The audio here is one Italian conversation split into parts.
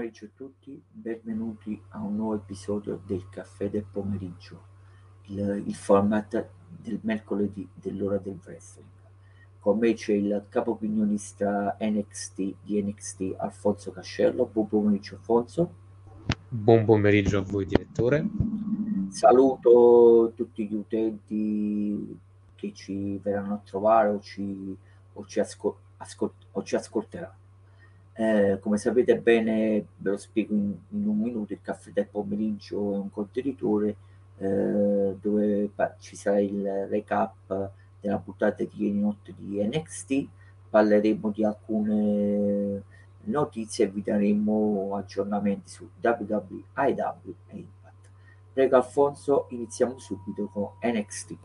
pomeriggio a tutti, benvenuti a un nuovo episodio del Caffè del Pomeriggio, il, il format del mercoledì dell'ora del wrestling. Con me c'è il capo opinionista NXT di NXT Alfonso Cascello. Buon pomeriggio Alfonso. Buon pomeriggio a voi direttore. Saluto tutti gli utenti che ci verranno a trovare o ci, o ci, ascol- ascol- o ci ascolteranno. Eh, come sapete bene, ve lo spiego in, in, un minuto, il caffè del pomeriggio è un contenitore eh, dove ci sarà il recap della puntata di ieri notte di NXT, parleremo di alcune notizie e vi daremo aggiornamenti su WWE, IW e Impact. Prego Alfonso, iniziamo subito con NXT.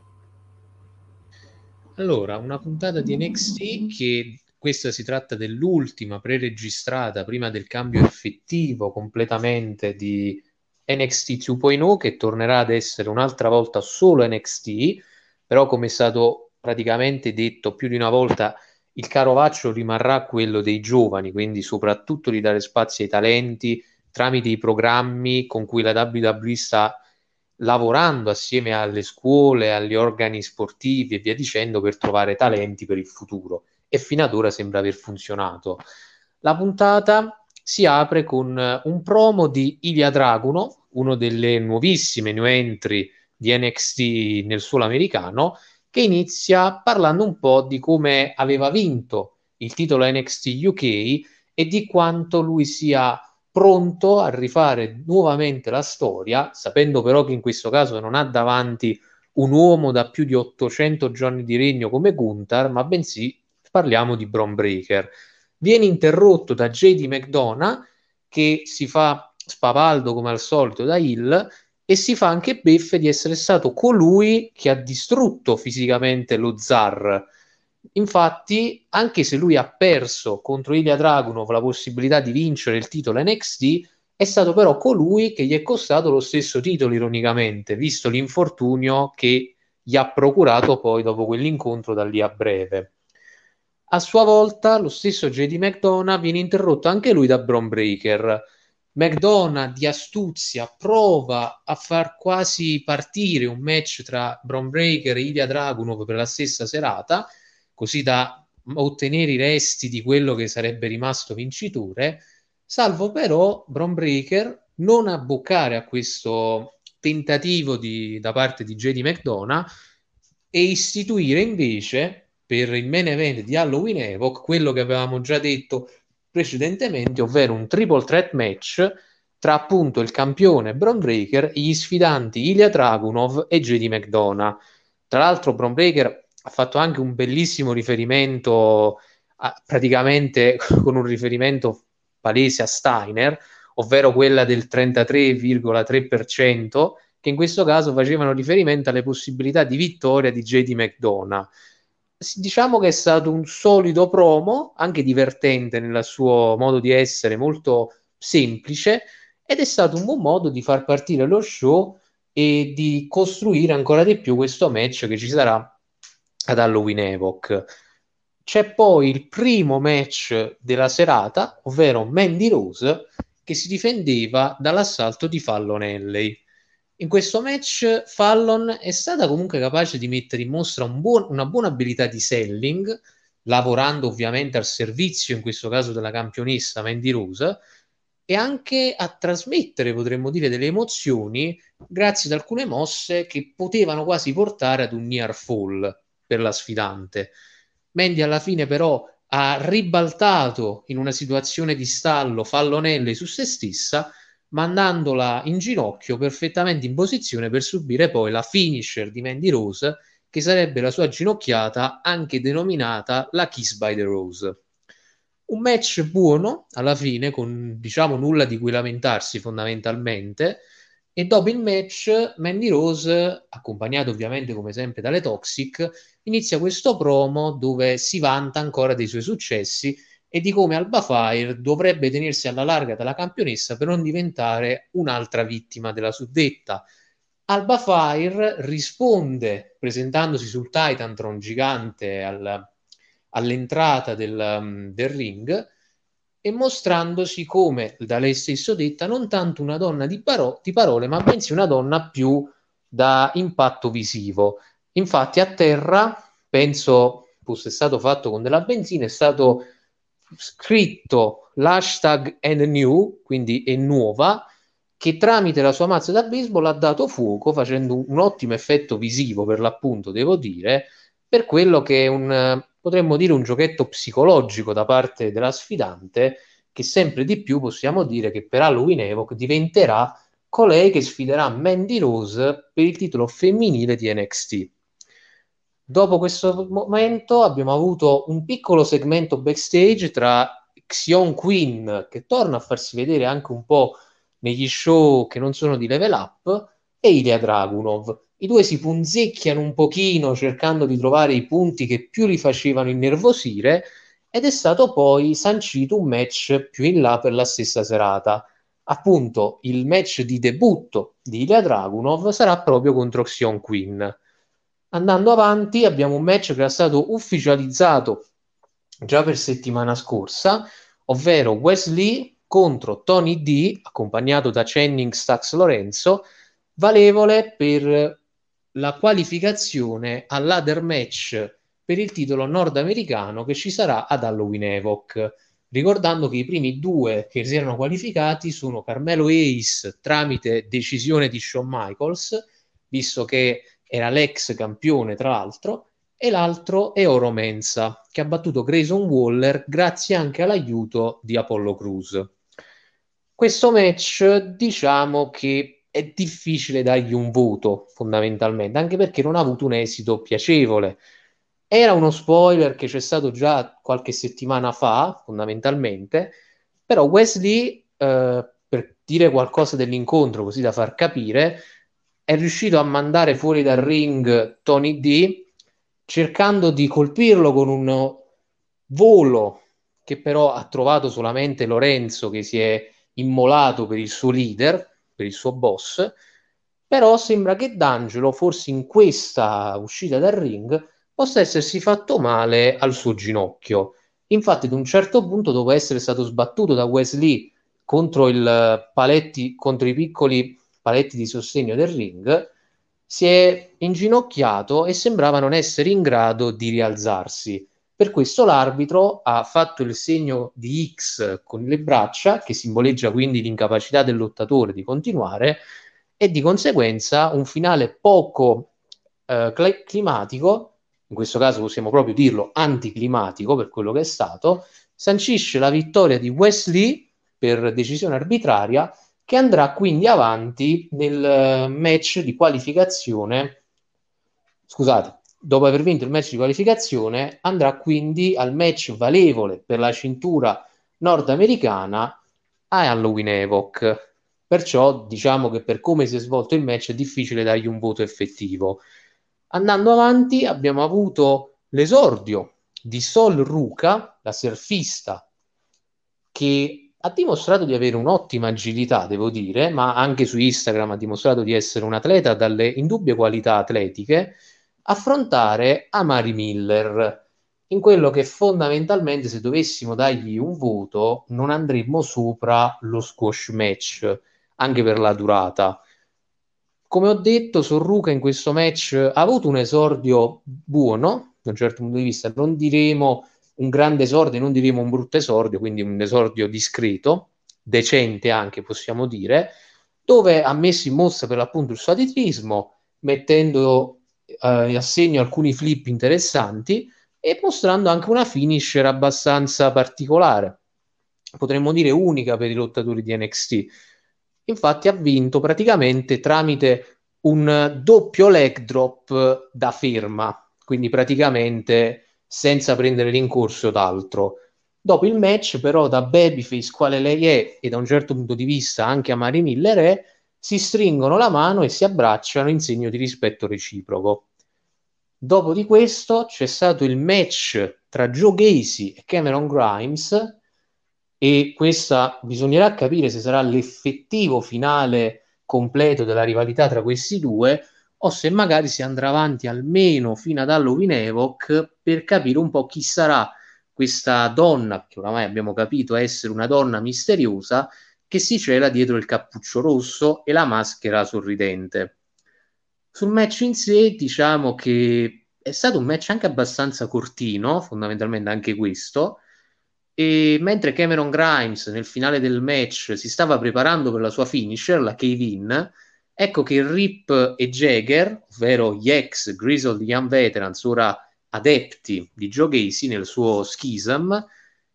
Allora, una puntata di NXT che questa si tratta dell'ultima pre-registrata prima del cambio effettivo completamente di NXT 2.0 che tornerà ad essere un'altra volta solo NXT, però come è stato praticamente detto più di una volta il carovaccio rimarrà quello dei giovani, quindi soprattutto di dare spazio ai talenti tramite i programmi con cui la WWE sta lavorando assieme alle scuole, agli organi sportivi e via dicendo per trovare talenti per il futuro e fino ad ora sembra aver funzionato. La puntata si apre con un promo di Ilya Dragunov, uno delle nuovissime new entry di NXT nel suolo americano, che inizia parlando un po' di come aveva vinto il titolo NXT UK e di quanto lui sia pronto a rifare nuovamente la storia, sapendo però che in questo caso non ha davanti un uomo da più di 800 giorni di regno come Gunther, ma bensì parliamo di Bron Breaker. Viene interrotto da JD McDonough che si fa spavaldo come al solito da Hill e si fa anche beffe di essere stato colui che ha distrutto fisicamente lo zar. Infatti, anche se lui ha perso contro Ilya Dragunov la possibilità di vincere il titolo NXT, è stato però colui che gli è costato lo stesso titolo, ironicamente, visto l'infortunio che gli ha procurato poi dopo quell'incontro da lì a breve. A sua volta, lo stesso JD McDonough viene interrotto anche lui da Bron Breaker. McDonough di astuzia prova a far quasi partire un match tra Bron Breaker e Ilya Dragunov per la stessa serata, così da ottenere i resti di quello che sarebbe rimasto vincitore, salvo però Bron Breaker non abboccare a questo tentativo di, da parte di JD McDonough e istituire invece per il main event di Halloween Evoc quello che avevamo già detto precedentemente, ovvero un triple threat match tra appunto il campione Bron Breaker gli sfidanti Ilya Dragunov e JD McDonough. Tra l'altro Bron Breaker ha fatto anche un bellissimo riferimento a, praticamente con un riferimento palese a Steiner, ovvero quella del 33,3%, che in questo caso facevano riferimento alle possibilità di vittoria di JD McDonough diciamo che è stato un solido promo, anche divertente nel suo modo di essere, molto semplice, ed è stato un buon modo di far partire lo show e di costruire ancora di più questo match che ci sarà ad Halloween Evoc. C'è poi il primo match della serata, ovvero Mandy Rose, che si difendeva dall'assalto di Fallon Alley. In questo match Fallon è stata comunque capace di mettere in mostra un buon, una buona abilità di selling, lavorando ovviamente al servizio, in questo caso della campionessa Mandy Rose, e anche a trasmettere, potremmo dire, delle emozioni grazie ad alcune mosse che potevano quasi portare ad un near fall per la sfidante. Mandy alla fine però ha ribaltato in una situazione di stallo Fallonelle su se stessa mandandola in ginocchio perfettamente in posizione per subire poi la finisher di Mandy Rose, che sarebbe la sua ginocchiata, anche denominata la Kiss by the Rose. Un match buono alla fine, con diciamo nulla di cui lamentarsi fondamentalmente. E dopo il match, Mandy Rose, accompagnato ovviamente come sempre dalle Toxic, inizia questo promo dove si vanta ancora dei suoi successi e di come Alba Fire dovrebbe tenersi alla larga dalla campionessa per non diventare un'altra vittima della suddetta. Alba Fire risponde presentandosi sul Titantron gigante al, all'entrata del, um, del, ring e mostrandosi come, da lei stesso detta, non tanto una donna di, paro- di parole, ma bensì una donna più da impatto visivo. Infatti a terra, penso fosse stato fatto con della benzina, è stato scritto l'hashtag and new, quindi è nuova, che tramite la sua mazza da baseball ha dato fuoco facendo un, ottimo effetto visivo per l'appunto, devo dire, per quello che è un potremmo dire un giochetto psicologico da parte della sfidante che sempre di più possiamo dire che per Halloween Evoc diventerà colei che sfiderà Mandy Rose per il titolo femminile di NXT. Dopo questo momento abbiamo avuto un piccolo segmento backstage tra Xion Queen che torna a farsi vedere anche un po' negli show che non sono di level up e Ilya Dragunov i due si punzecchiano un pochino cercando di trovare i punti che più li facevano innervosire ed è stato poi sancito un match più in là per la stessa serata. Appunto, il match di debutto di Ilya Dragunov sarà proprio contro Xion Queen. Andando avanti, abbiamo un match che era stato ufficializzato già per settimana scorsa, ovvero Wesley contro Tony D, accompagnato da Channing Stax Lorenzo, valevole per la qualificazione al ladder match per il titolo nordamericano che ci sarà ad Halloween Evoc. Ricordando che i primi due che si erano qualificati sono Carmelo Ace tramite decisione di Shawn Michaels, visto che era l'ex campione tra l'altro, e l'altro è Oro Mensa, che ha battuto Grayson Waller grazie anche all'aiuto di Apollo Cruz. Questo match diciamo che è difficile dargli un voto fondamentalmente, anche perché non ha avuto un esito piacevole. Era uno spoiler che c'è stato già qualche settimana fa, fondamentalmente, però Wesley, eh, per dire qualcosa dell'incontro, così da far capire, è riuscito a mandare fuori dal ring Tony D, cercando di colpirlo con un volo che però ha trovato solamente Lorenzo che si è immolato per il suo leader per il suo boss, però sembra che D'Angelo, forse in questa uscita dal ring, possa essersi fatto male al suo ginocchio. Infatti, ad un certo punto, dopo essere stato sbattuto da Wesley contro, il paletti, contro i piccoli paletti di sostegno del ring, si è inginocchiato e sembrava non essere in grado di rialzarsi. Per questo l'arbitro ha fatto il segno di X con le braccia, che simboleggia quindi l'incapacità del lottatore di continuare, e di conseguenza un finale poco eh, climatico, in questo caso possiamo proprio dirlo anticlimatico per quello che è stato, sancisce la vittoria di Wesley per decisione arbitraria che andrà quindi avanti nel eh, match di qualificazione scusate dopo aver vinto il match di qualificazione, andrà quindi al match valevole per la cintura nordamericana a Halloween Evoc. Perciò diciamo che per come si è svolto il match è difficile dargli un voto effettivo. Andando avanti abbiamo avuto l'esordio di Sol Ruka, la surfista, che ha dimostrato di avere un'ottima agilità, devo dire, ma anche su Instagram ha dimostrato di essere un atleta dalle indubbie qualità atletiche affrontare Amari Miller. In quello che fondamentalmente se dovessimo dargli un voto non andremmo sopra lo squash match anche per la durata. Come ho detto Sorruca in questo match ha avuto un esordio buono da un certo punto di vista non diremo un grande esordio non diremo un brutto esordio quindi un esordio discreto decente anche possiamo dire dove ha messo in mostra per l'appunto il suo atletismo mettendo eh, assegno alcuni flip interessanti e mostrando anche una finisher abbastanza particolare, potremmo dire unica per i lottatori di NXT. Infatti ha vinto praticamente tramite un doppio leg drop da ferma, quindi praticamente senza prendere l'incorso d'altro. Dopo il match, però, da babyface quale lei è e da un certo punto di vista anche a Mari Miller è, si stringono la mano e si abbracciano in segno di rispetto reciproco. Dopo di questo c'è stato il match tra Joe Gacy e Cameron Grimes e questa bisognerà capire se sarà l'effettivo finale completo della rivalità tra questi due o se magari si andrà avanti almeno fino ad Halloween Evoc per capire un po' chi sarà questa donna, che oramai abbiamo capito essere una donna misteriosa, che si cela dietro il cappuccio rosso e la maschera sorridente. Sul match in sé, diciamo che è stato un match anche abbastanza cortino, fondamentalmente anche questo, e mentre Cameron Grimes nel finale del match si stava preparando per la sua finisher, la cave-in, ecco che Rip e Jagger, ovvero gli ex Grizzled Young Veterans, ora adepti di Joe Gacy nel suo schism,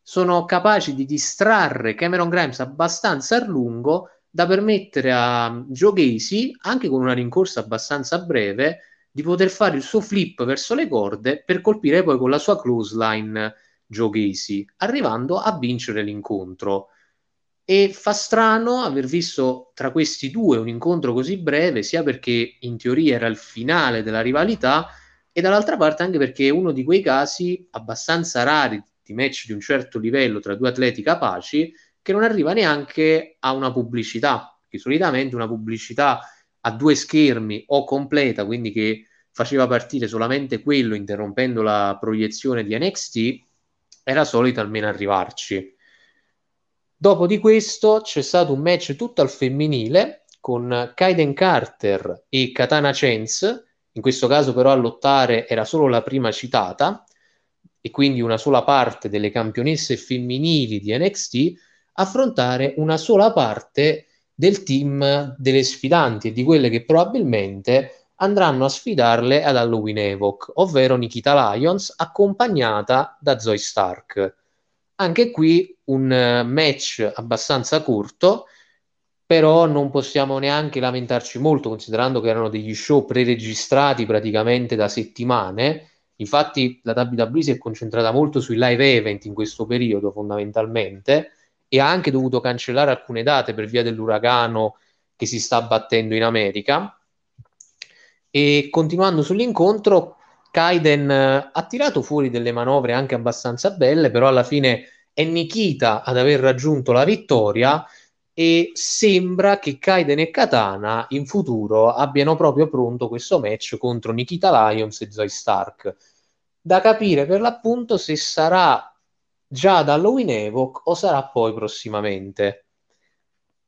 sono capaci di distrarre Cameron Grimes abbastanza a lungo da permettere a Joe Gacy, anche con una rincorsa abbastanza breve, di poter fare il suo flip verso le corde per colpire poi con la sua close line Joe Gacy, arrivando a vincere l'incontro. E fa strano aver visto tra questi due un incontro così breve, sia perché in teoria era il finale della rivalità, e dall'altra parte anche perché è uno di quei casi abbastanza rari di match di un certo livello tra due atleti capaci che non arriva neanche a una pubblicità, che solitamente una pubblicità a due schermi o completa, quindi che faceva partire solamente quello interrompendo la proiezione di NXT, era solito almeno arrivarci. Dopo di questo c'è stato un match tutto al femminile con Kaiden Carter e Katana Chance, in questo caso però a lottare era solo la prima citata e quindi una sola parte delle campionesse femminili di NXT affrontare una sola parte del team delle sfidanti e di quelle che probabilmente andranno a sfidarle ad Halloween Evoc, ovvero Nikita Lyons accompagnata da Zoe Stark. Anche qui un eh, match abbastanza corto, però non possiamo neanche lamentarci molto considerando che erano degli show preregistrati praticamente da settimane. Infatti la WWE si è concentrata molto sui live event in questo periodo fondamentalmente e ha anche dovuto cancellare alcune date per via dell'uragano che si sta battendo in America. E continuando sull'incontro, Kaiden eh, ha tirato fuori delle manovre anche abbastanza belle, però alla fine è Nikita ad aver raggiunto la vittoria e sembra che Kaiden e Katana in futuro abbiano proprio pronto questo match contro Nikita Lions e Zoe Stark. Da capire per l'appunto se sarà già ad Halloween Evoc o sarà poi prossimamente.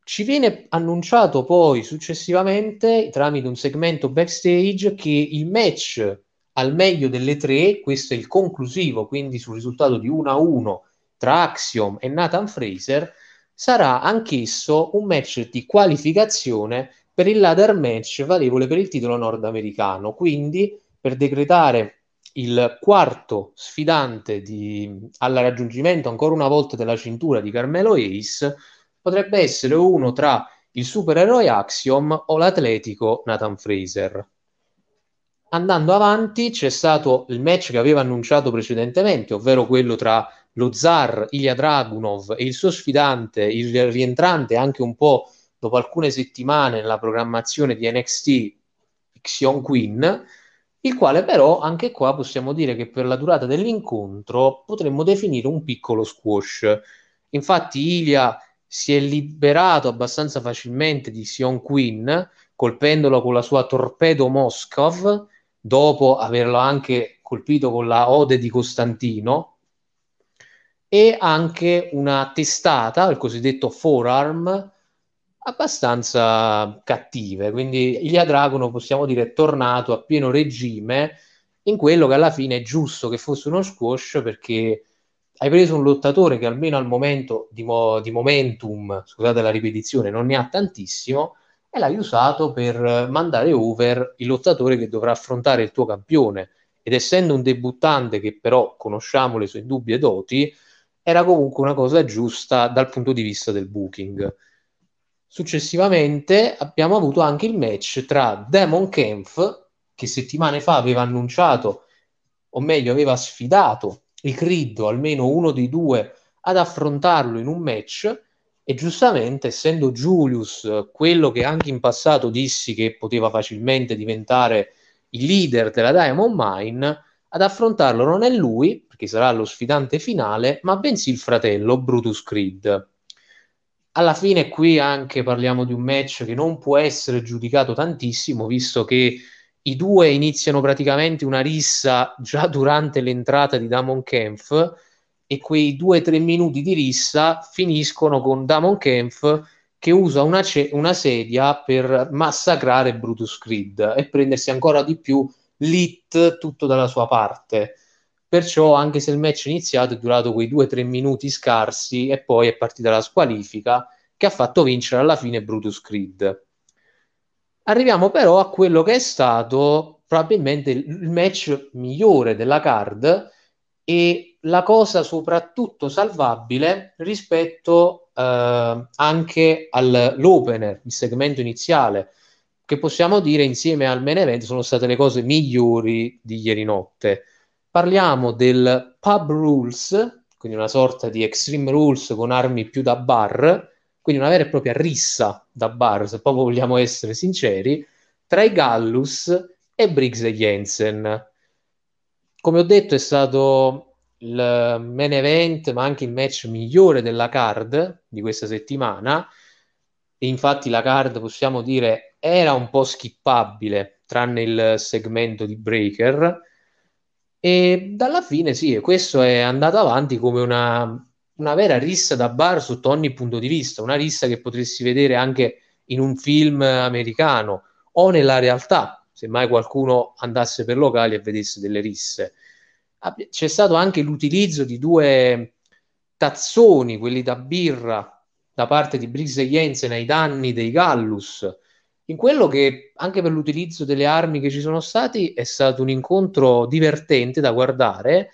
Ci viene annunciato poi successivamente tramite un segmento backstage che il match al meglio delle tre, questo è il conclusivo, quindi sul risultato di 1-1 tra Axiom e Nathan Fraser, sarà anch'esso un match di qualificazione per il ladder match valevole per il titolo nordamericano. Quindi, per decretare il quarto sfidante di, al raggiungimento ancora una volta della cintura di Carmelo Ace potrebbe essere uno tra il supereroe Axiom o l'atletico Nathan Fraser. Andando avanti c'è stato il match che aveva annunciato precedentemente, ovvero quello tra lo zar Ilya Dragunov e il suo sfidante, il rientrante anche un po' dopo alcune settimane nella programmazione di NXT, Xion Queen, il quale però anche qua possiamo dire che per la durata dell'incontro potremmo definire un piccolo squash. Infatti Ilya si è liberato abbastanza facilmente di Sion Queen, colpendolo con la sua torpedo Moskov, dopo averlo anche colpito con la Ode di Costantino, e anche una testata, il cosiddetto forearm, abbastanza cattive. Quindi Ilya Dragono possiamo dire è tornato a pieno regime in quello che alla fine è giusto che fosse uno squash perché hai preso un lottatore che almeno al momento di, mo- di momentum, scusate la ripetizione, non ne ha tantissimo e l'hai usato per mandare over il lottatore che dovrà affrontare il tuo campione. Ed essendo un debuttante che però conosciamo le sue dubbie doti, era comunque una cosa giusta dal punto di vista del booking. Successivamente abbiamo avuto anche il match tra Demon Kempf, che settimane fa aveva annunciato, o meglio aveva sfidato il Creed, almeno uno dei due, ad affrontarlo in un match, e giustamente, essendo Julius quello che anche in passato dissi che poteva facilmente diventare il leader della Diamond Mine, ad affrontarlo non è lui, perché sarà lo sfidante finale, ma bensì il fratello Brutus Creed. Alla fine qui anche parliamo di un match che non può essere giudicato tantissimo, visto che i due iniziano praticamente una rissa già durante l'entrata di Damon Kempf e quei due o tre minuti di rissa finiscono con Damon Kempf che usa una, ce- una sedia per massacrare Brutus Creed e prendersi ancora di più l'hit tutto dalla sua parte. Perciò, anche se il match iniziato è durato quei due o tre minuti scarsi e poi è partita la squalifica che ha fatto vincere alla fine Brutus Creed. Arriviamo però a quello che è stato probabilmente il match migliore della card e la cosa soprattutto salvabile rispetto eh, anche all'opener, il segmento iniziale, che possiamo dire insieme al main event sono state le cose migliori di ieri notte. Parliamo del Pub Rules, quindi una sorta di Extreme Rules con armi più da bar, quindi una vera e propria rissa da bar, se proprio vogliamo essere sinceri, tra i Gallus e Briggs e Jensen. Come ho detto, è stato il main event, ma anche il match migliore della card di questa settimana. E infatti, la card possiamo dire era un po' skippabile, tranne il segmento di Breaker. E dalla fine, sì, questo è andato avanti come una una vera rissa da bar sotto ogni punto di vista, una rissa che potresti vedere anche in un film americano o nella realtà, se mai qualcuno andasse per locali e vedesse delle risse. C'è stato anche l'utilizzo di due tazzoni, quelli da birra, da parte di Briggs e Jensen ai danni dei Gallus, in quello che anche per l'utilizzo delle armi che ci sono stati è stato un incontro divertente da guardare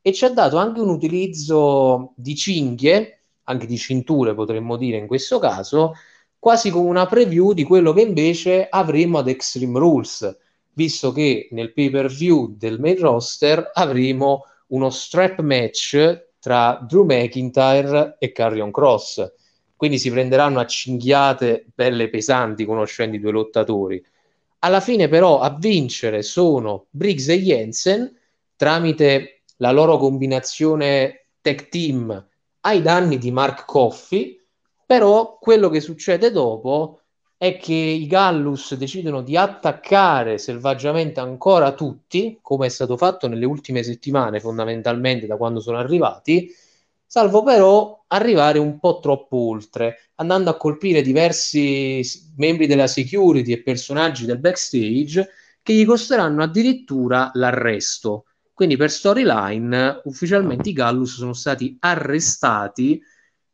e ci ha dato anche un utilizzo di cinghie, anche di cinture potremmo dire in questo caso, quasi come una preview di quello che invece avremo ad Extreme Rules, visto che nel pay per view del main roster avremo uno strap match tra Drew McIntyre e Carrion Cross. Quindi si prenderanno a cinghiate belle pesanti conoscendo i due lottatori. Alla fine, però, a vincere sono Briggs e Jensen tramite la loro combinazione tech team ai danni di Mark Coffey, però quello che succede dopo è che i Gallus decidono di attaccare selvaggiamente ancora tutti, come è stato fatto nelle ultime settimane, fondamentalmente da quando sono arrivati, salvo però arrivare un po' troppo oltre, andando a colpire diversi membri della security e personaggi del backstage che gli costeranno addirittura l'arresto. Quindi per storyline ufficialmente i Gallus sono stati arrestati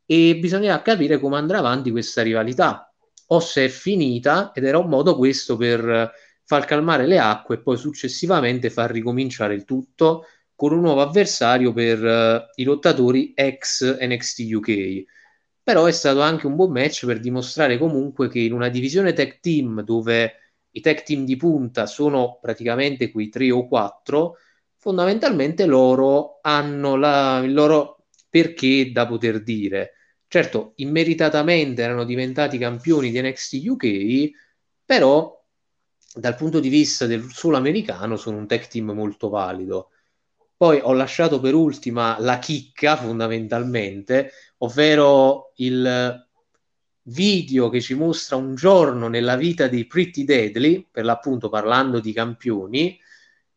e bisognerà capire come andrà avanti questa rivalità o se è finita ed era un modo questo per far calmare le acque e poi successivamente far ricominciare il tutto con un nuovo avversario per uh, i lottatori ex NXT UK. Però è stato anche un buon match per dimostrare comunque che in una divisione tech team dove i tech team di punta sono praticamente quei 3 o 4, fondamentalmente loro hanno la, il loro perché da poter dire. Certo, immeritatamente erano diventati campioni di NXT UK, però dal punto di vista del solo americano sono un tech team molto valido. Poi ho lasciato per ultima la chicca fondamentalmente, ovvero il video che ci mostra un giorno nella vita dei Pretty Deadly, per l'appunto parlando di campioni,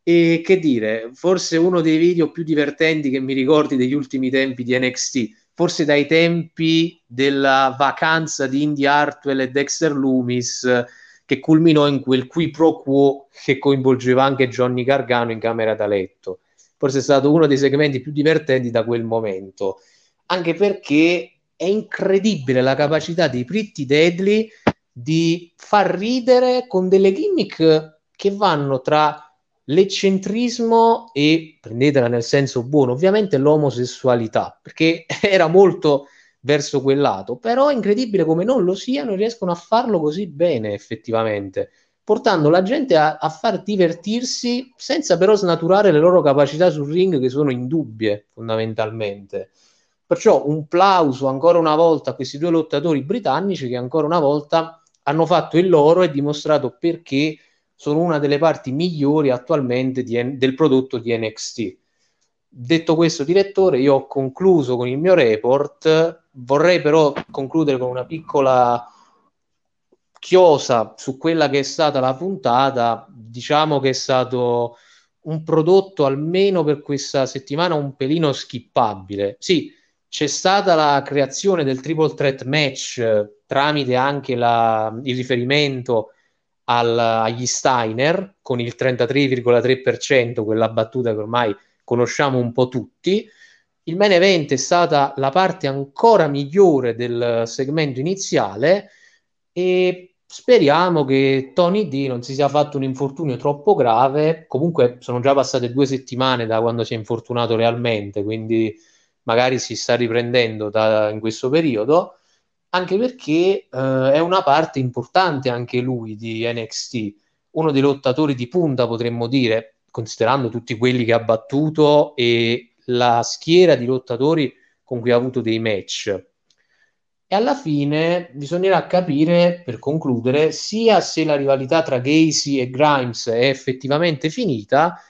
e che dire, forse uno dei video più divertenti che mi ricordi degli ultimi tempi di NXT, forse dai tempi della vacanza di Indy Hartwell e Dexter Loomis, che culminò in quel qui pro quo che coinvolgeva anche Johnny Gargano in camera da letto. Forse è stato uno dei segmenti più divertenti da quel momento, anche perché è incredibile la capacità dei Pretty Deadly di far ridere con delle gimmick che vanno tra l'eccentrismo e, prendetela nel senso buono, ovviamente l'omosessualità, perché era molto verso quel lato, però è incredibile come non lo siano riescono a farlo così bene effettivamente, portando la gente a, a far divertirsi senza però snaturare le loro capacità sul ring che sono indubbie fondamentalmente. Perciò un plauso ancora una volta a questi due lottatori britannici che ancora una volta hanno fatto il loro e dimostrato perché sono una delle parti migliori attualmente di, del prodotto di NXT. Detto questo, direttore, io ho concluso con il mio report. Vorrei però concludere con una piccola chiosa su quella che è stata la puntata. Diciamo che è stato un prodotto almeno per questa settimana un pelino skippabile. Sì, c'è stata la creazione del triple threat match eh, tramite anche la, il riferimento al, agli Steiner con il 33,3%, quella battuta che ormai conosciamo un po' tutti. Il main event è stata la parte ancora migliore del segmento iniziale e speriamo che Tony D non si sia fatto un infortunio troppo grave. Comunque sono già passate due settimane da quando si è infortunato realmente, quindi magari si sta riprendendo da, in questo periodo, anche perché eh, è una parte importante anche lui di NXT, uno dei lottatori di punta potremmo dire, considerando tutti quelli che ha battuto e la schiera di lottatori con cui ha avuto dei match. E alla fine bisognerà capire, per concludere, sia se la rivalità tra Gacy e Grimes è effettivamente finita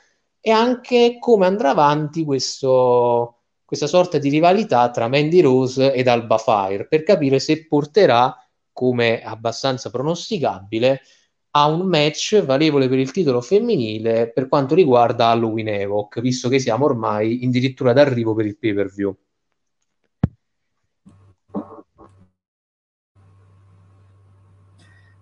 e anche come andrà avanti questo, questa sorta di rivalità tra Mandy Rose ed Alba Fire per capire se porterà, come abbastanza pronosticabile, a un match valevole per il titolo femminile per quanto riguarda Halloween Evoc, visto che siamo ormai addirittura d'arrivo per il pay per view.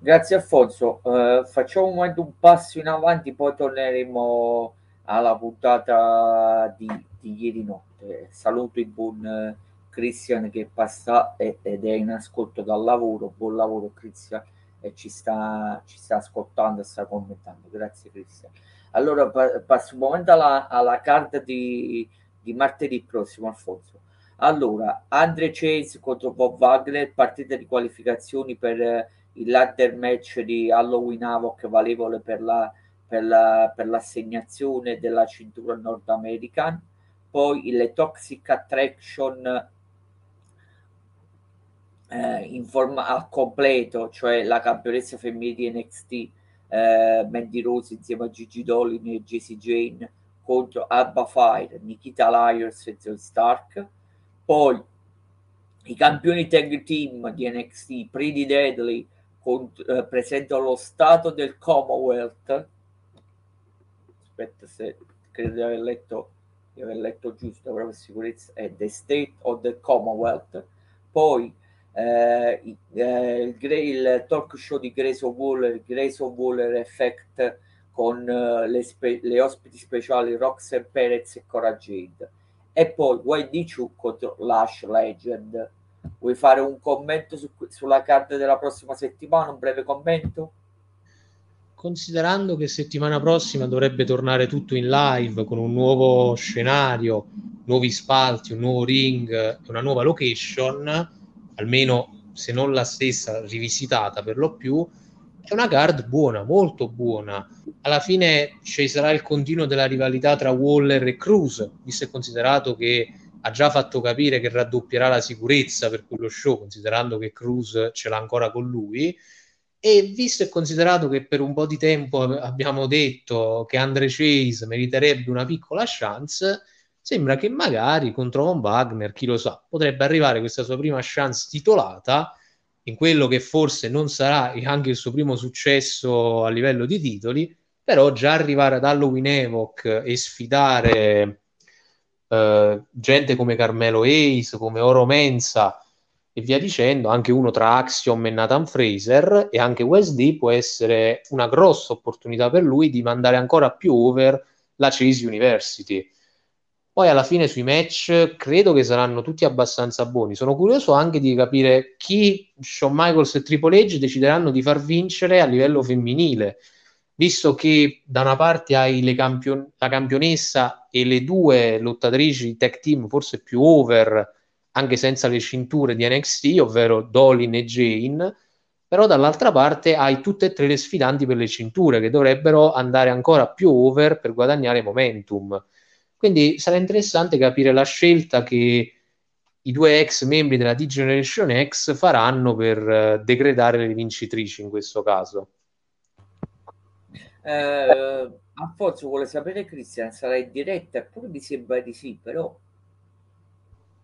Grazie Alfonso, uh, facciamo un momento un passo in avanti, poi torneremo alla puntata di, di ieri notte. Saluto il buon Christian che passa ed è in ascolto dal lavoro. Buon lavoro Christian e ci sta, ci sta ascoltando e sta commentando. Grazie Christian. Allora pa- passo un momento alla, alla carta di, di martedì prossimo Alfonso. Allora, Andre Chase contro Bob Wagner, partita di qualificazioni per il ladder match di Halloween Havoc valevole per, la, per, la, per l'assegnazione della cintura Nord American, poi le Toxic Attraction eh, in forma al completo, cioè la campionessa femminile di NXT eh, Mandy Rose insieme a Gigi Dolin e Jessie Jane contro Abba Fire, Nikita Lyers e Zoe Stark, poi i campioni tag team di NXT, Pretty Deadly cont- eh, presenta lo stato del Commonwealth. Aspetta se credo di aver letto, di aver letto giusto, però per sicurezza è The State of the Commonwealth. Poi eh, eh, il, il, talk show di Grace Waller, Grace Waller Effect con uh, le, spe- le, ospiti speciali Roxanne Perez e Cora Jade. E poi YD2 contro Lash Legend Vuoi fare un commento su, sulla carta della prossima settimana? Un breve commento? Considerando che settimana prossima dovrebbe tornare tutto in live con un nuovo scenario, nuovi spalti, un nuovo ring, una nuova location, almeno se non la stessa rivisitata per lo più, è una card buona, molto buona. Alla fine ci sarà il continuo della rivalità tra Waller e Cruz, visto e considerato che ha già fatto capire che raddoppierà la sicurezza per quello show, considerando che Cruz ce l'ha ancora con lui. E visto e considerato che per un po' di tempo abbiamo detto che Andre Chase meriterebbe una piccola chance, sembra che magari contro Von Wagner, chi lo sa, potrebbe arrivare questa sua prima chance titolata in quello che forse non sarà anche il suo primo successo a livello di titoli, però già arrivare ad Halloween Evoc e sfidare eh, gente come Carmelo Ace, come Oro Mensa e via dicendo, anche uno tra Axiom e Nathan Fraser e anche West può essere una grossa opportunità per lui di mandare ancora più over la Chase University. Poi alla fine sui match credo che saranno tutti abbastanza buoni. Sono curioso anche di capire chi Shawn Michaels e Triple H decideranno di far vincere a livello femminile visto che da una parte hai campion- la campionessa e le due lottatrici tech team forse più over, anche senza le cinture di NXT, ovvero Dolin e Jane, però dall'altra parte hai tutte e tre le sfidanti per le cinture che dovrebbero andare ancora più over per guadagnare momentum. Quindi sarà interessante capire la scelta che i due ex membri della D-Generation X faranno per uh, decretare le vincitrici in questo caso. Eh, Alfonso vuole sapere Cristian, sarà in diretta? Eppure mi sembra di sì, però...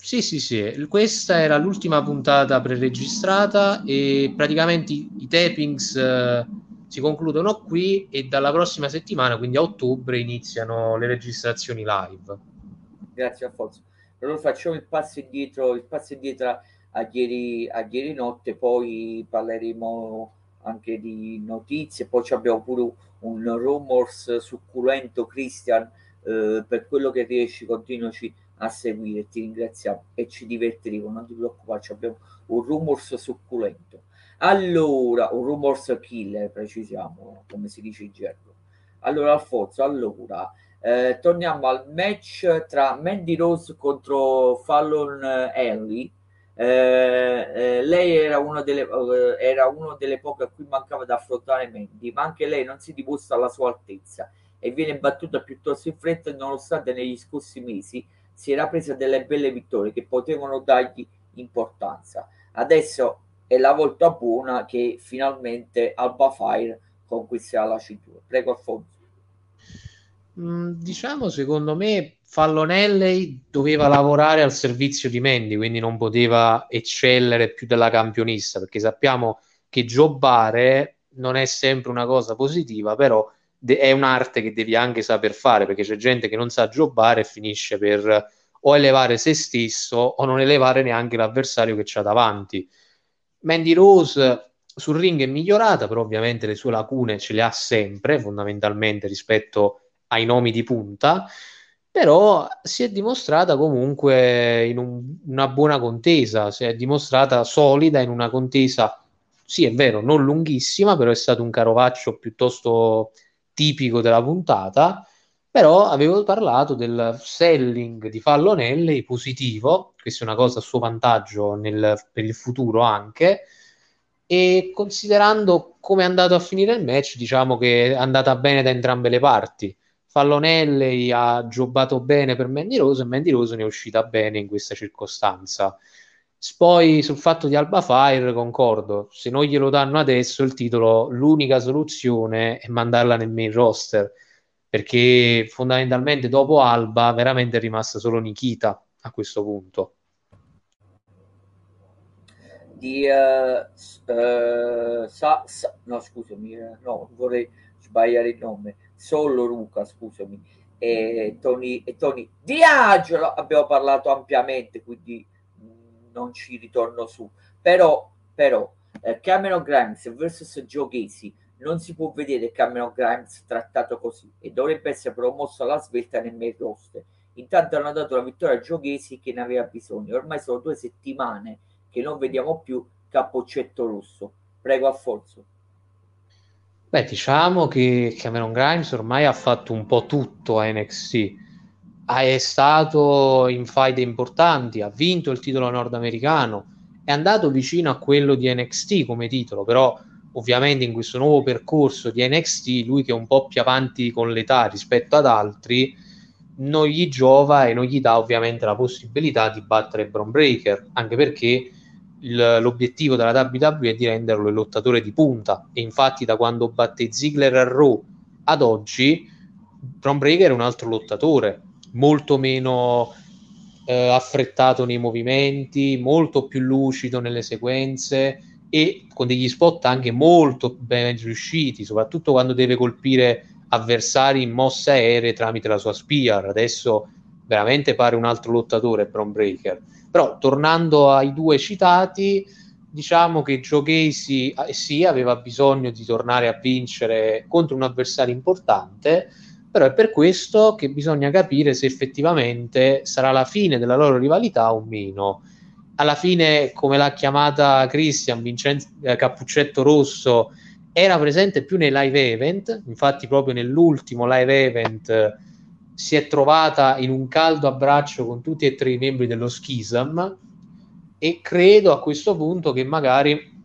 Sì, sì, sì, questa era l'ultima puntata preregistrata e praticamente i, tapings eh, si concludono qui e dalla prossima settimana, quindi a ottobre, iniziano le registrazioni live. Grazie Alfonso. Allora facciamo il passo indietro, il passo indietro a ieri, a ieri notte, poi parleremo anche di notizie, poi abbiamo pure un rumors succulento Christian, eh, per quello che riesci continuaci a seguire, ti ringraziamo e ci divertiremo, non ti preoccupare, abbiamo un rumors succulento. Allora, un rumors killer, precisiamo, come si dice in gergo. Allora, Alfonso, allora, eh, torniamo al match tra Mandy Rose contro Fallon Henry. Eh, eh, lei era una, delle, eh, era una delle poche a cui mancava da affrontare Mandy, ma anche lei non si dimostra alla sua altezza e viene battuta piuttosto in fretta, nonostante negli scorsi mesi si era presa delle belle vittorie che potevano dargli importanza. Adesso è la volta buona che finalmente Alba Fire conquisterà la cintura. Prego Alfonso. Mm, diciamo, secondo me, Fallonelli doveva lavorare al servizio di Mendy, quindi non poteva eccellere più della campionista, perché sappiamo che giocare non è sempre una cosa positiva, però de- è un'arte che devi anche saper fare, perché c'è gente che non sa giocare e finisce per o elevare se stesso o non elevare neanche l'avversario che c'ha davanti. Mandy Rose sul ring è migliorata, però ovviamente le sue lacune ce le ha sempre, fondamentalmente rispetto ai nomi di punta, però si è dimostrata comunque in un, una buona contesa, si è dimostrata solida in una contesa, sì è vero, non lunghissima, però è stato un carovaccio piuttosto tipico della puntata, però avevo parlato del selling di Fallonelli positivo, questa è una cosa a suo vantaggio nel, per il futuro anche, e considerando come è andato a finire il match, diciamo che è andata bene da entrambe le parti. Fallonelli ha giocato bene per Mandy Rose e Mandy Rose ne è uscita bene in questa circostanza. Poi sul fatto di Alba Fire concordo, se non glielo danno adesso il titolo, l'unica soluzione è mandarla nel main roster perché fondamentalmente dopo Alba veramente è rimasta solo Nikita a questo punto. Di, uh, uh, sa, sa, no, scusami, eh, no, vorrei sbagliare il nome. Solo Luca, scusami. E Tony, e Tony Diagelo abbiamo parlato ampiamente, quindi non ci ritorno su. Però, però eh, Cameron Grimes versus Joe Casey non si può vedere Cameron Grimes trattato così e dovrebbe essere promosso alla svelta nel main roster. Intanto hanno dato la vittoria a Giochesi che ne aveva bisogno. Ormai sono due settimane che non vediamo più Cappuccetto Rosso. Prego Alfonso. Beh, diciamo che Cameron Grimes ormai ha fatto un po' tutto a NXT. È stato in fight importanti, ha vinto il titolo nordamericano, è andato vicino a quello di NXT come titolo, però ovviamente in questo nuovo percorso di NXT, lui che è un po' più avanti con l'età rispetto ad altri, non gli giova e non gli dà ovviamente la possibilità di battere Bron Breaker, anche perché il, l'obiettivo della WWE è di renderlo il lottatore di punta. E infatti da quando batte Ziggler a Raw ad oggi Bron Breaker è un altro lottatore, molto meno eh, affrettato nei movimenti, molto più lucido nelle sequenze, e con degli spot anche molto ben riusciti, soprattutto quando deve colpire avversari in mosse aeree tramite la sua spear. Adesso veramente pare un altro lottatore Bron Breaker. Però tornando ai due citati, diciamo che Joe Casey eh, sì, aveva bisogno di tornare a vincere contro un avversario importante, però è per questo che bisogna capire se effettivamente sarà la fine della loro rivalità o meno. Alla fine, come l'ha chiamata Christian, Vincenzo eh, Cappuccetto Rosso, era presente più nei live event, infatti proprio nell'ultimo live event eh, si è trovata in un caldo abbraccio con tutti e tre i membri dello Schism. E credo a questo punto che magari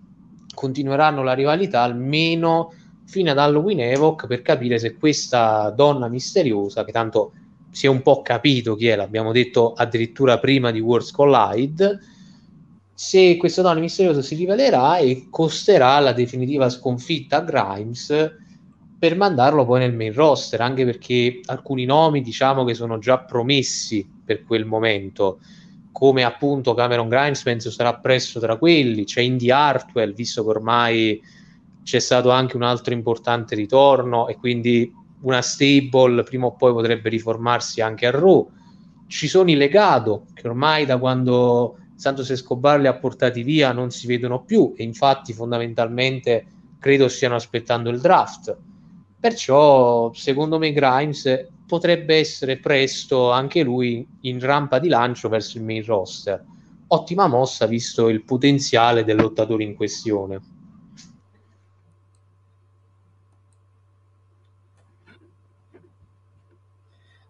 continueranno la rivalità almeno fino ad Halloween Evoc per capire se questa donna misteriosa, che tanto si è un po' capito chi è, l'abbiamo detto addirittura prima di Worlds Collide, se questo dono misterioso si rivelerà e costerà la definitiva sconfitta a Grimes per mandarlo poi nel main roster, anche perché alcuni nomi diciamo che sono già promessi per quel momento, come appunto Cameron Grimes penso sarà presto tra quelli, c'è Indy Hartwell, visto che ormai c'è stato anche un altro importante ritorno e quindi una stable prima o poi potrebbe riformarsi anche a Raw. Ci sono i legato che ormai da quando Santos Escobar li ha portati via non si vedono più e infatti fondamentalmente credo stiano aspettando il draft. Perciò secondo me Grimes potrebbe essere presto anche lui in rampa di lancio verso il main roster. Ottima mossa visto il potenziale del lottatore in questione.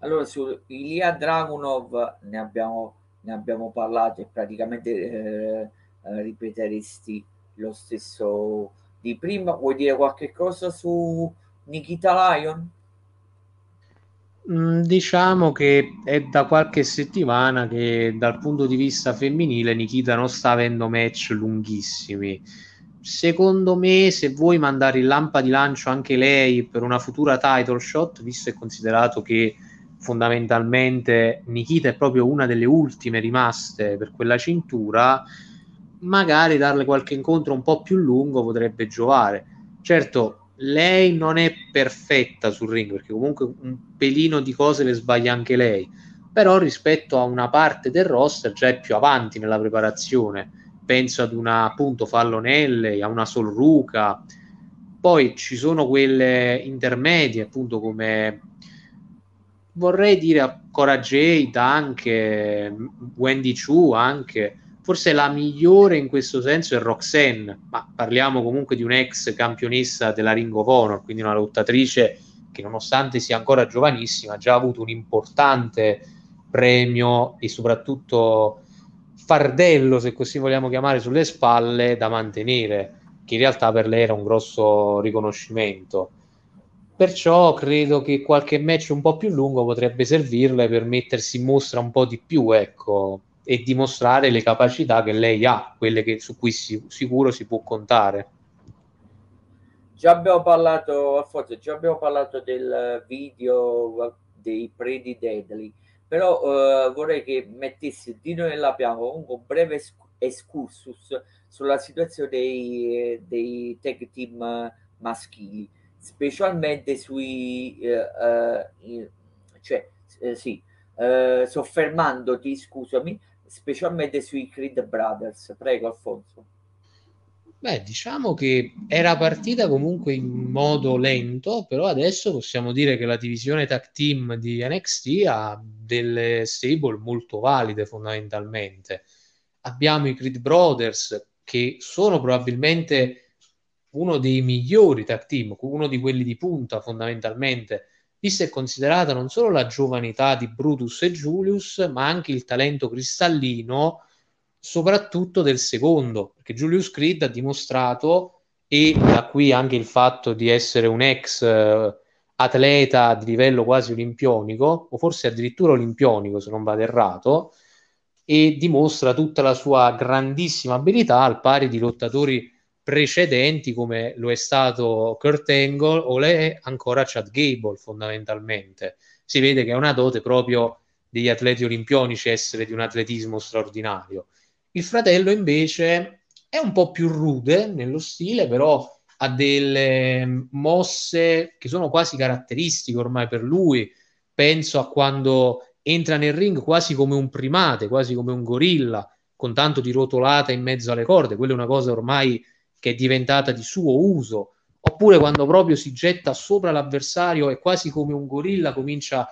Allora, su Ilya Dragunov ne abbiamo, ne abbiamo parlato e praticamente eh, eh, ripeteresti lo stesso di prima. Vuoi dire qualche cosa su Nikita Lion? Mm, diciamo che è da qualche settimana che dal punto di vista femminile Nikita non sta avendo match lunghissimi. Secondo me, se vuoi mandare in lampa di lancio anche lei per una futura title shot, visto e considerato che fondamentalmente Nikita è proprio una delle ultime rimaste per quella cintura, magari darle qualche incontro un po' più lungo potrebbe giovare. Certo, lei non è perfetta sul ring perché comunque un pelino di cose le sbaglia anche lei però rispetto a una parte del roster già è più avanti nella preparazione penso ad una appunto Fallonelle a una Solruca poi ci sono quelle intermedie appunto come vorrei dire a Cora Jade anche Wendy Chu anche forse la migliore in questo senso è Roxanne, ma parliamo comunque di un'ex campionessa della Ring of Honor, quindi una lottatrice che nonostante sia ancora giovanissima ha già avuto un importante premio e soprattutto fardello, se così vogliamo chiamare, sulle spalle da mantenere, che in realtà per lei era un grosso riconoscimento. Perciò credo che qualche match un po' più lungo potrebbe servirle per mettersi in mostra un po' di più, ecco, e dimostrare le capacità che lei ha, quelle che, su cui si, sicuro si può contare. Già abbiamo parlato, Alfonso, già abbiamo parlato del video dei Predi Deadly, però uh, vorrei che mettessi Dino nella pianta comunque un breve excursus sulla situazione dei, dei tag team maschili, specialmente sui... Uh, uh, cioè, sì, soffermandoti, scusami, specialmente sui Creed Brothers. Prego, Alfonso. Beh, diciamo che era partita comunque in modo lento, però adesso possiamo dire che la divisione tag team di NXT ha delle stable molto valide fondamentalmente. Abbiamo i Creed Brothers che sono probabilmente uno dei migliori tag team, uno di quelli di punta fondamentalmente. Vista e considerata non solo la giovanità di Brutus e Julius, ma anche il talento cristallino, soprattutto del secondo, perché Julius Creed ha dimostrato, e da qui anche il fatto di essere un ex eh, atleta di livello quasi olimpionico, o forse addirittura olimpionico se non vado errato, e dimostra tutta la sua grandissima abilità al pari di lottatori precedenti come lo è stato Kurt Angle o è ancora Chad Gable fondamentalmente. Si vede che è una dote proprio degli atleti olimpionici essere di un atletismo straordinario. Il fratello invece è un po' più rude nello stile, però ha delle mosse che sono quasi caratteristiche ormai per lui. Penso a quando entra nel ring quasi come un primate, quasi come un gorilla, con tanto di rotolata in mezzo alle corde. Quella è una cosa ormai che è diventata di suo uso, oppure quando proprio si getta sopra l'avversario e quasi come un gorilla comincia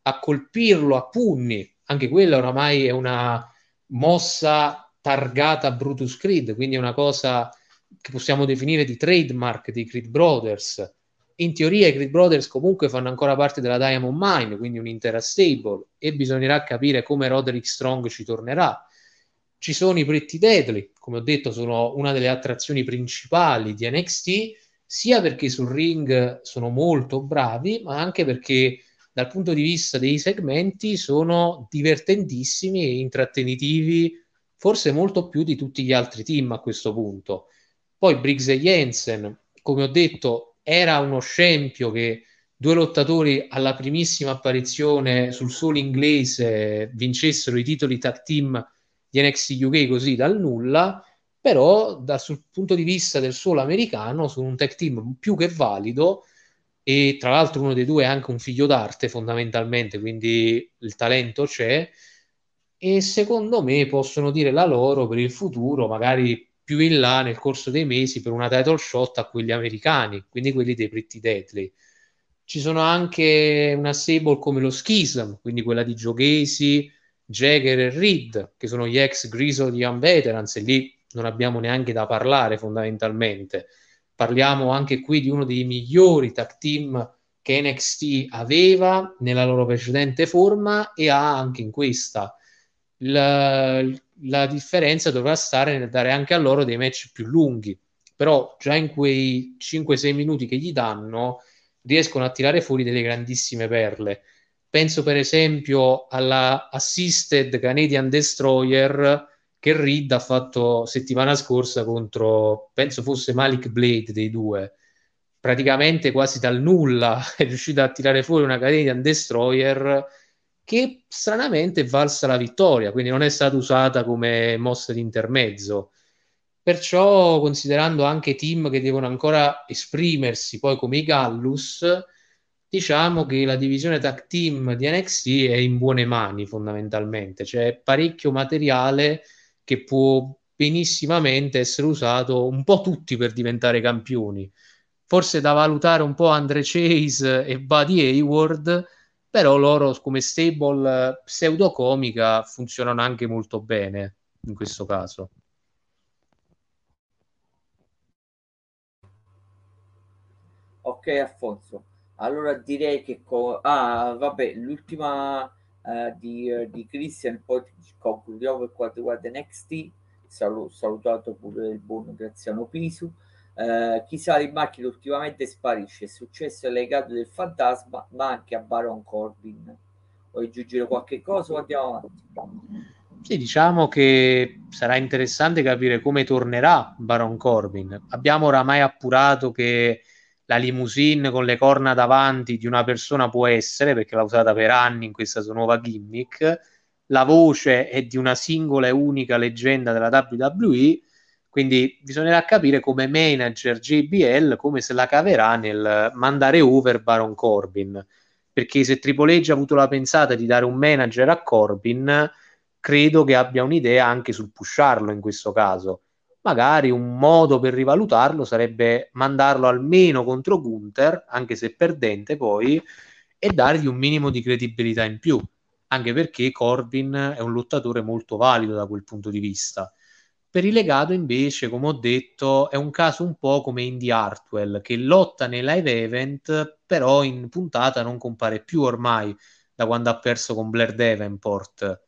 a colpirlo a pugni. Anche quella oramai è una mossa targata Brutus Creed, quindi è una cosa che possiamo definire di trademark dei Creed Brothers. In teoria i Creed Brothers comunque fanno ancora parte della Diamond Mine, quindi un'intera stable, e bisognerà capire come Roderick Strong ci tornerà. Ci sono i Pretty Deadly, come ho detto, sono una delle attrazioni principali di NXT, sia perché sul ring sono molto bravi, ma anche perché dal punto di vista dei segmenti sono divertentissimi e intrattenitivi, forse molto più di tutti gli altri team a questo punto. Poi Briggs e Jensen, come ho detto, era uno scempio che due lottatori alla primissima apparizione sul solo inglese vincessero i titoli tag team di NXT UK così dal nulla, però dal punto di vista del solo americano sono un tech team più che valido e tra l'altro uno dei due è anche un figlio d'arte fondamentalmente, quindi il talento c'è e secondo me possono dire la loro per il futuro, magari più in là nel corso dei mesi per una title shot a quelli americani, quindi quelli dei Pretty Deadly. Ci sono anche una stable come lo Schism, quindi quella di Giochesi, Jagger e Reed, che sono gli ex Grizzly Young Veterans, e lì non abbiamo neanche da parlare fondamentalmente. Parliamo anche qui di uno dei migliori tag team che NXT aveva nella loro precedente forma e ha anche in questa. La, la differenza dovrà stare nel dare anche a loro dei match più lunghi, però già in quei 5-6 minuti che gli danno riescono a tirare fuori delle grandissime perle. Penso per esempio alla Assisted Canadian Destroyer che Reed ha fatto settimana scorsa contro, penso fosse Malik Blade dei due. Praticamente quasi dal nulla è riuscito a tirare fuori una Canadian Destroyer che stranamente è valsa la vittoria, quindi non è stata usata come mossa di intermezzo. Perciò, considerando anche team che devono ancora esprimersi, poi come i Gallus, diciamo che la divisione tag team di NXT è in buone mani fondamentalmente, c'è parecchio materiale che può benissimamente essere usato un po' tutti per diventare campioni. Forse da valutare un po' Andre Chase e Buddy Hayward, però loro come stable pseudocomica funzionano anche molto bene in questo caso. Ok, Alfonso. Allora direi che... Co- ah, vabbè, l'ultima uh, di, uh, di Christian, poi concludiamo per quanto riguarda NXT, Salu- salutato pure il buon Graziano Pisu. Uh, chi sale in macchina ultimamente sparisce, è successo legato del fantasma, ma anche a Baron Corbin. Vuoi aggiungere qualche cosa o andiamo avanti? Sì, diciamo che sarà interessante capire come tornerà Baron Corbin. Abbiamo oramai appurato che la limousine con le corna davanti di una persona può essere, perché l'ha usata per anni in questa sua nuova gimmick, la voce è di una singola e unica leggenda della WWE, quindi bisognerà capire come manager JBL come se la caverà nel mandare over Baron Corbin, perché se Triple H ha avuto la pensata di dare un manager a Corbin, credo che abbia un'idea anche sul pusharlo in questo caso. Magari un modo per rivalutarlo sarebbe mandarlo almeno contro Gunther, anche se perdente poi, e dargli un minimo di credibilità in più anche perché Corbin è un lottatore molto valido da quel punto di vista. Per il legato, invece, come ho detto, è un caso un po' come Indy Hartwell, che lotta nei live event, però in puntata non compare più ormai da quando ha perso con Blair Davenport.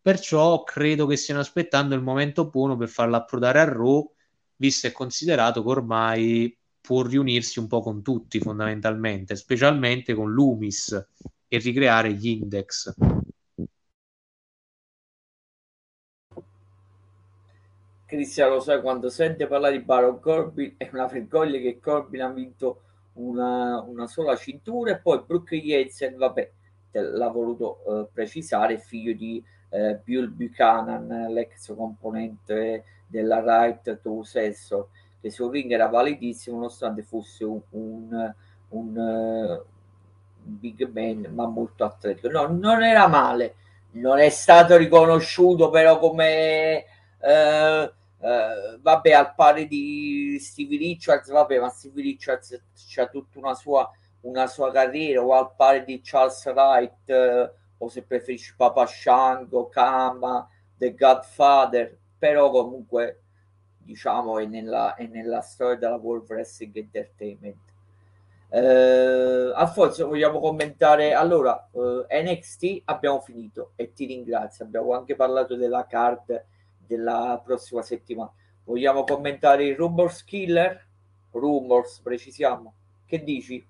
Perciò credo che stiano aspettando il momento buono per farlo approdare a Raw, visto e considerato che ormai può riunirsi un po' con tutti fondamentalmente, specialmente con Loomis, e ricreare gli index. Cristiano, lo sai, quando sente parlare di Baron Corbin è una vergogna che Corbin ha vinto una, una sola cintura e poi Brooke Jensen, vabbè, l'ha voluto uh, precisare, figlio di uh, Bill Buchanan, l'ex componente della Right to Sensor, che sul ring era validissimo nonostante fosse un, un, un, uh, big man, ma molto atletico. No, non era male, non è stato riconosciuto però come... Eh, eh, vabbè, al pari di Stevie Richards, vabbè, ma Stevie Richards c'ha tutta una sua, una sua carriera, o al pari di Charles Wright, eh, o se preferisci Papa Shango, Kama, The Godfather, però comunque diciamo è nella, è nella storia della World Wrestling Entertainment eh, Alfonso, vogliamo commentare? Allora, eh, NXT abbiamo finito e ti ringrazio. Abbiamo anche parlato della card della prossima settimana. Vogliamo commentare il Rumors Killer? Rumors, precisiamo. Che dici?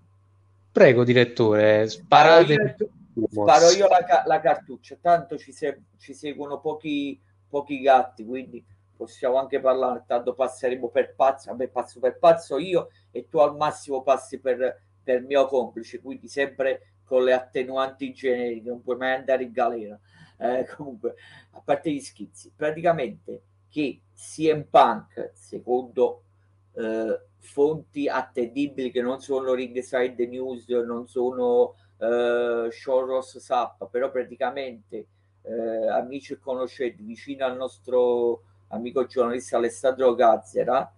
Prego, direttore, sparate. Sparo io, la, la, cartuccia, tanto ci, se, ci seguono pochi, pochi gatti, quindi possiamo anche parlare, tanto passeremo per pazzo, vabbè passo per pazzo io e tu al massimo passi per, per mio complice, quindi sempre con le attenuanti generiche, non puoi mai andare in galera. Eh, comunque, a parte gli schizzi, praticamente che CM Punk, secondo eh, fonti attendibili che non sono Ringside News, non sono eh, Shoros Sap, però praticamente eh, amici e conoscenti vicino al nostro amico giornalista Alessandro Gazzera,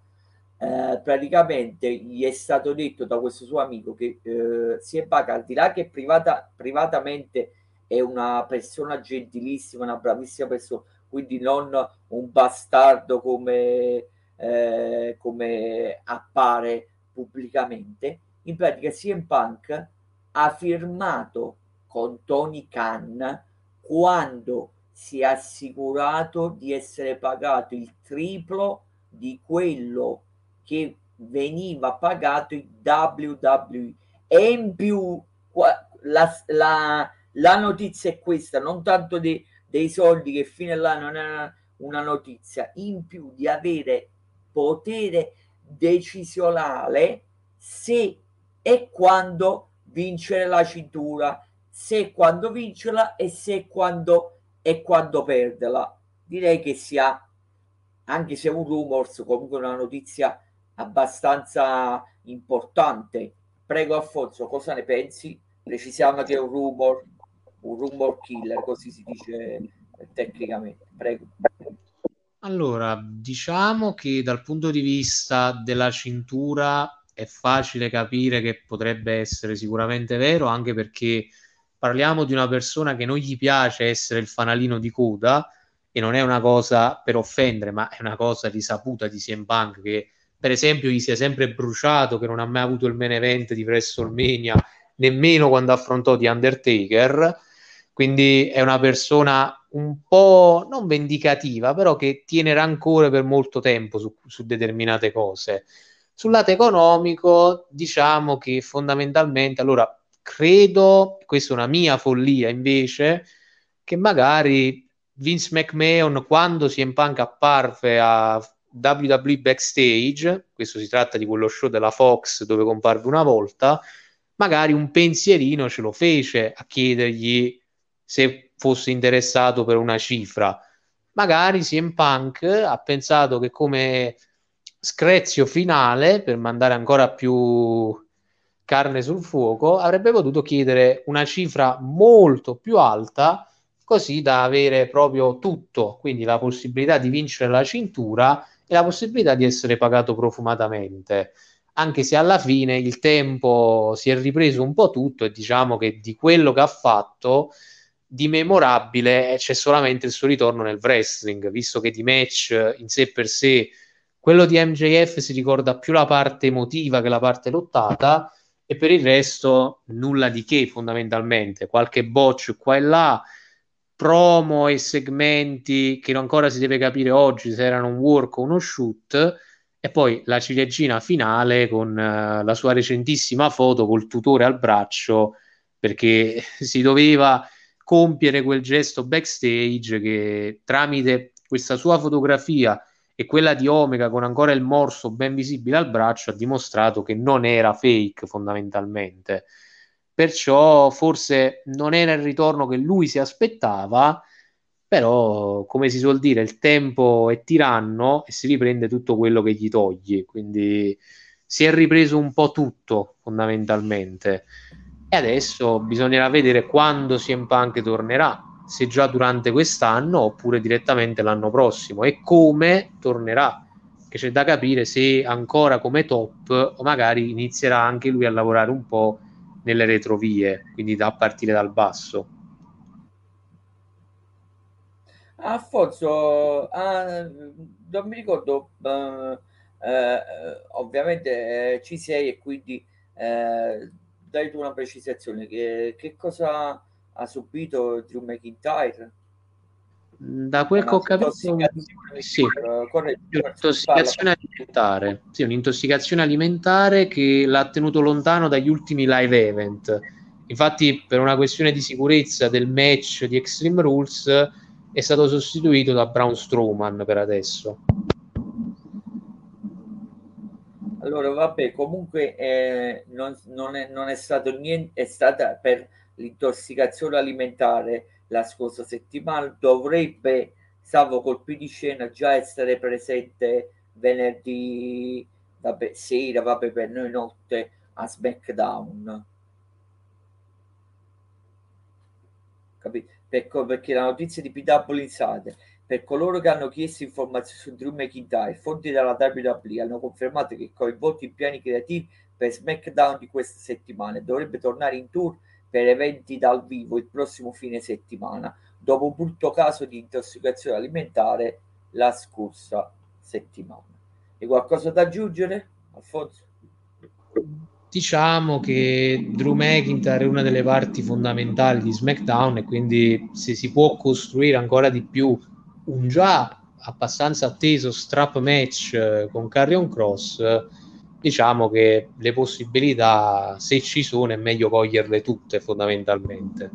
eh, praticamente gli è stato detto da questo suo amico che eh, si è paga al di là che privata, privatamente è una persona gentilissima, una bravissima persona, quindi non un bastardo come, eh, come appare pubblicamente. In pratica CM Punk ha firmato con Tony Khan quando si è assicurato di essere pagato il triplo di quello che veniva pagato in WWE e. In più la, la, la notizia è questa non tanto de, dei soldi che fino all'anno non è una notizia in più di avere potere decisionale se e quando vincere la cintura se quando vincerla e se quando e quando perderla direi che sia anche se un rumors comunque una notizia abbastanza importante. Prego Alfonso, cosa ne pensi? Precisiamo che è un rumor, un rumor killer, così si dice tecnicamente. Prego. Allora, diciamo che dal punto di vista della cintura è facile capire che potrebbe essere sicuramente vero, anche perché parliamo di una persona che non gli piace essere il fanalino di coda e non è una cosa per offendere, ma è una cosa risaputa di CM Punk che per esempio gli sia sempre bruciato che non ha mai avuto il main event di WrestleMania nemmeno quando affrontò The Undertaker. Quindi è una persona un po' non vendicativa però che tiene rancore per molto tempo su, su determinate cose sul lato economico diciamo che fondamentalmente allora credo questa è una mia follia invece che magari Vince McMahon quando CM Punk apparve a WWE Backstage, questo si tratta di quello show della Fox dove comparve una volta, magari un pensierino ce lo fece a chiedergli se fosse interessato per una cifra. Magari CM Punk ha pensato che come screzio finale, per mandare ancora più carne sul fuoco, avrebbe potuto chiedere una cifra molto più alta così da avere proprio tutto, quindi la possibilità di vincere la cintura e la possibilità di essere pagato profumatamente. Anche se alla fine il tempo si è ripreso un po' tutto e diciamo che di quello che ha fatto di memorabile c'è solamente il suo ritorno nel wrestling, visto che di match in sé per sé quello di MJF si ricorda più la parte emotiva che la parte lottata e per il resto nulla di che fondamentalmente, qualche botch qua e là, promo e segmenti che ancora si deve capire oggi se erano un work o uno shoot e poi la ciliegina finale con uh, la sua recentissima foto col tutore al braccio perché si doveva compiere quel gesto backstage che tramite questa sua fotografia e quella di Omega con ancora il morso ben visibile al braccio ha dimostrato che non era fake fondamentalmente. Perciò forse non era il ritorno che lui si aspettava, però come si suol dire il tempo è tiranno e si riprende tutto quello che gli togli, quindi si è ripreso un po' tutto fondamentalmente. E adesso bisognerà vedere quando CM Punk tornerà, se già durante quest'anno oppure direttamente l'anno prossimo. E come tornerà? Che c'è da capire se ancora come top o magari inizierà anche lui a lavorare un po' nelle retrovie, quindi da partire dal basso. Alfonso, ah, non mi ricordo, uh, eh, ovviamente eh, ci sei e quindi eh, dai tu una precisazione, che, che cosa ha subito Drew McIntyre? Da quel che ho capito, sì, un'intossicazione alimentare. Sì, un'intossicazione alimentare che l'ha tenuto lontano dagli ultimi live event. Infatti, per una questione di sicurezza del match di Extreme Rules, è stato sostituito da Braun Strowman per adesso. Allora, vabbè, comunque eh, non, non, è, non è stato niente, è stata per l'intossicazione alimentare la scorsa settimana dovrebbe salvo colpi di scena già essere presente venerdì vabbè, sera, vabbè, per noi notte a SmackDown. Capito? perché la notizia di PW Insider per coloro che hanno chiesto informazioni su Drew McIntyre, fonti della WWE hanno confermato che coinvolti in piani creativi per SmackDown di questa settimana dovrebbe tornare in tour per eventi dal vivo il prossimo fine settimana, dopo un brutto caso di intossicazione alimentare la scorsa settimana. E qualcosa da aggiungere, Alfonso? Diciamo che Drew McIntyre è una delle parti fondamentali di SmackDown e quindi se si può costruire ancora di più un già abbastanza atteso strap match eh, con Carrion Cross, diciamo che le possibilità, se ci sono, è meglio coglierle tutte fondamentalmente.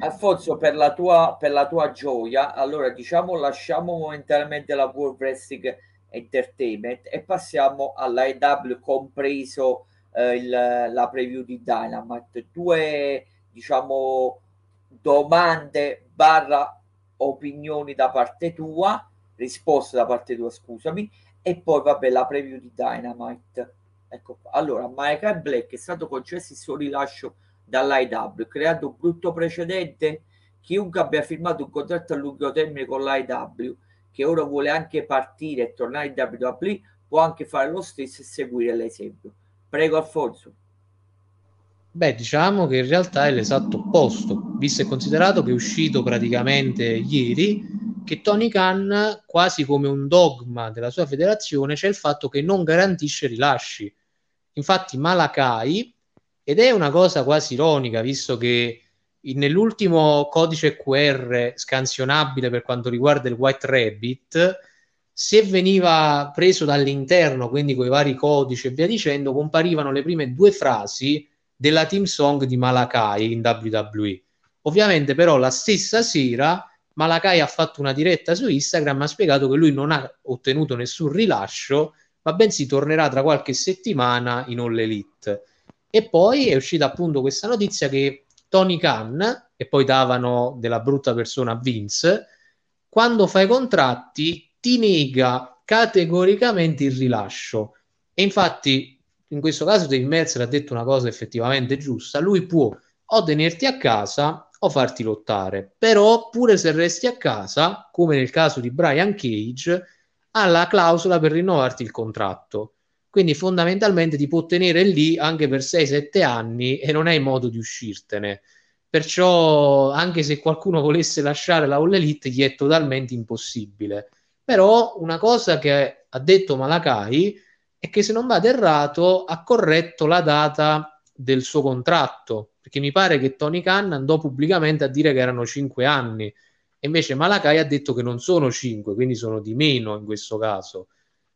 Alfonso, per la tua, per la tua gioia, allora diciamo lasciamo momentaneamente la World Wrestling Entertainment e passiamo all'AEW compreso eh, il, la preview di Dynamite. Due, diciamo, domande barra opinioni da parte tua, risposte da parte tua, scusami, e poi vabbè la preview di Dynamite. Ecco qua. Allora, Michael Black è stato concesso il suo rilascio dall'IW, creando un brutto precedente. Chiunque abbia firmato un contratto a lungo termine con l'IW, che ora vuole anche partire e tornare in WWE, può anche fare lo stesso e seguire l'esempio. Prego Alfonso. Beh, diciamo che in realtà è l'esatto opposto, visto e considerato che è uscito praticamente ieri che Tony Khan, quasi come un dogma della sua federazione, c'è il fatto che non garantisce rilasci. Infatti Malakai, ed è una cosa quasi ironica, visto che nell'ultimo codice QR scansionabile per quanto riguarda il White Rabbit, se veniva preso dall'interno, quindi con i vari codici e via dicendo, comparivano le prime due frasi della team song di Malakai in WWE. Ovviamente però la stessa sera Malakai ha fatto una diretta su Instagram, ha spiegato che lui non ha ottenuto nessun rilascio, ma bensì tornerà tra qualche settimana in All Elite. E poi è uscita appunto questa notizia che Tony Khan, e poi davano della brutta persona a Vince, quando fa i contratti ti nega categoricamente il rilascio. E infatti in questo caso Dave Meltzer ha detto una cosa effettivamente giusta, lui può o tenerti a casa o farti lottare, però pure se resti a casa, come nel caso di Brian Cage, ha la clausola per rinnovarti il contratto. Quindi fondamentalmente ti può tenere lì anche per 6-7 anni e non hai modo di uscirtene. Perciò, anche se qualcuno volesse lasciare la All Elite, gli è totalmente impossibile. Però una cosa che ha detto Malakai è che se non vado errato ha corretto la data del suo contratto, perché mi pare che Tony Khan andò pubblicamente a dire che erano cinque anni, e invece Malakai ha detto che non sono cinque, quindi sono di meno in questo caso.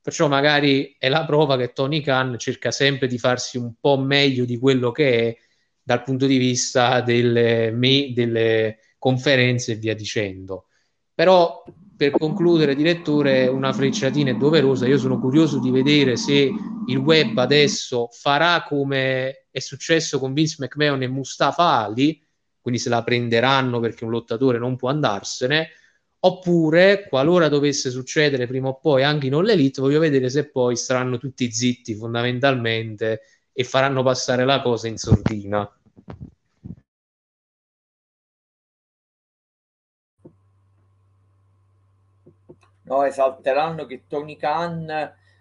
Perciò magari è la prova che Tony Khan cerca sempre di farsi un po' meglio di quello che è dal punto di vista delle, me, delle conferenze e via dicendo. Però per concludere, direttore, una frecciatina è doverosa. Io sono curioso di vedere se il web adesso farà come è successo con Vince McMahon e Mustafa Ali, quindi se la prenderanno perché un lottatore non può andarsene, oppure qualora dovesse succedere prima o poi anche in All Elite, voglio vedere se poi saranno tutti zitti fondamentalmente e faranno passare la cosa in sordina. no? esalteranno che Tony Khan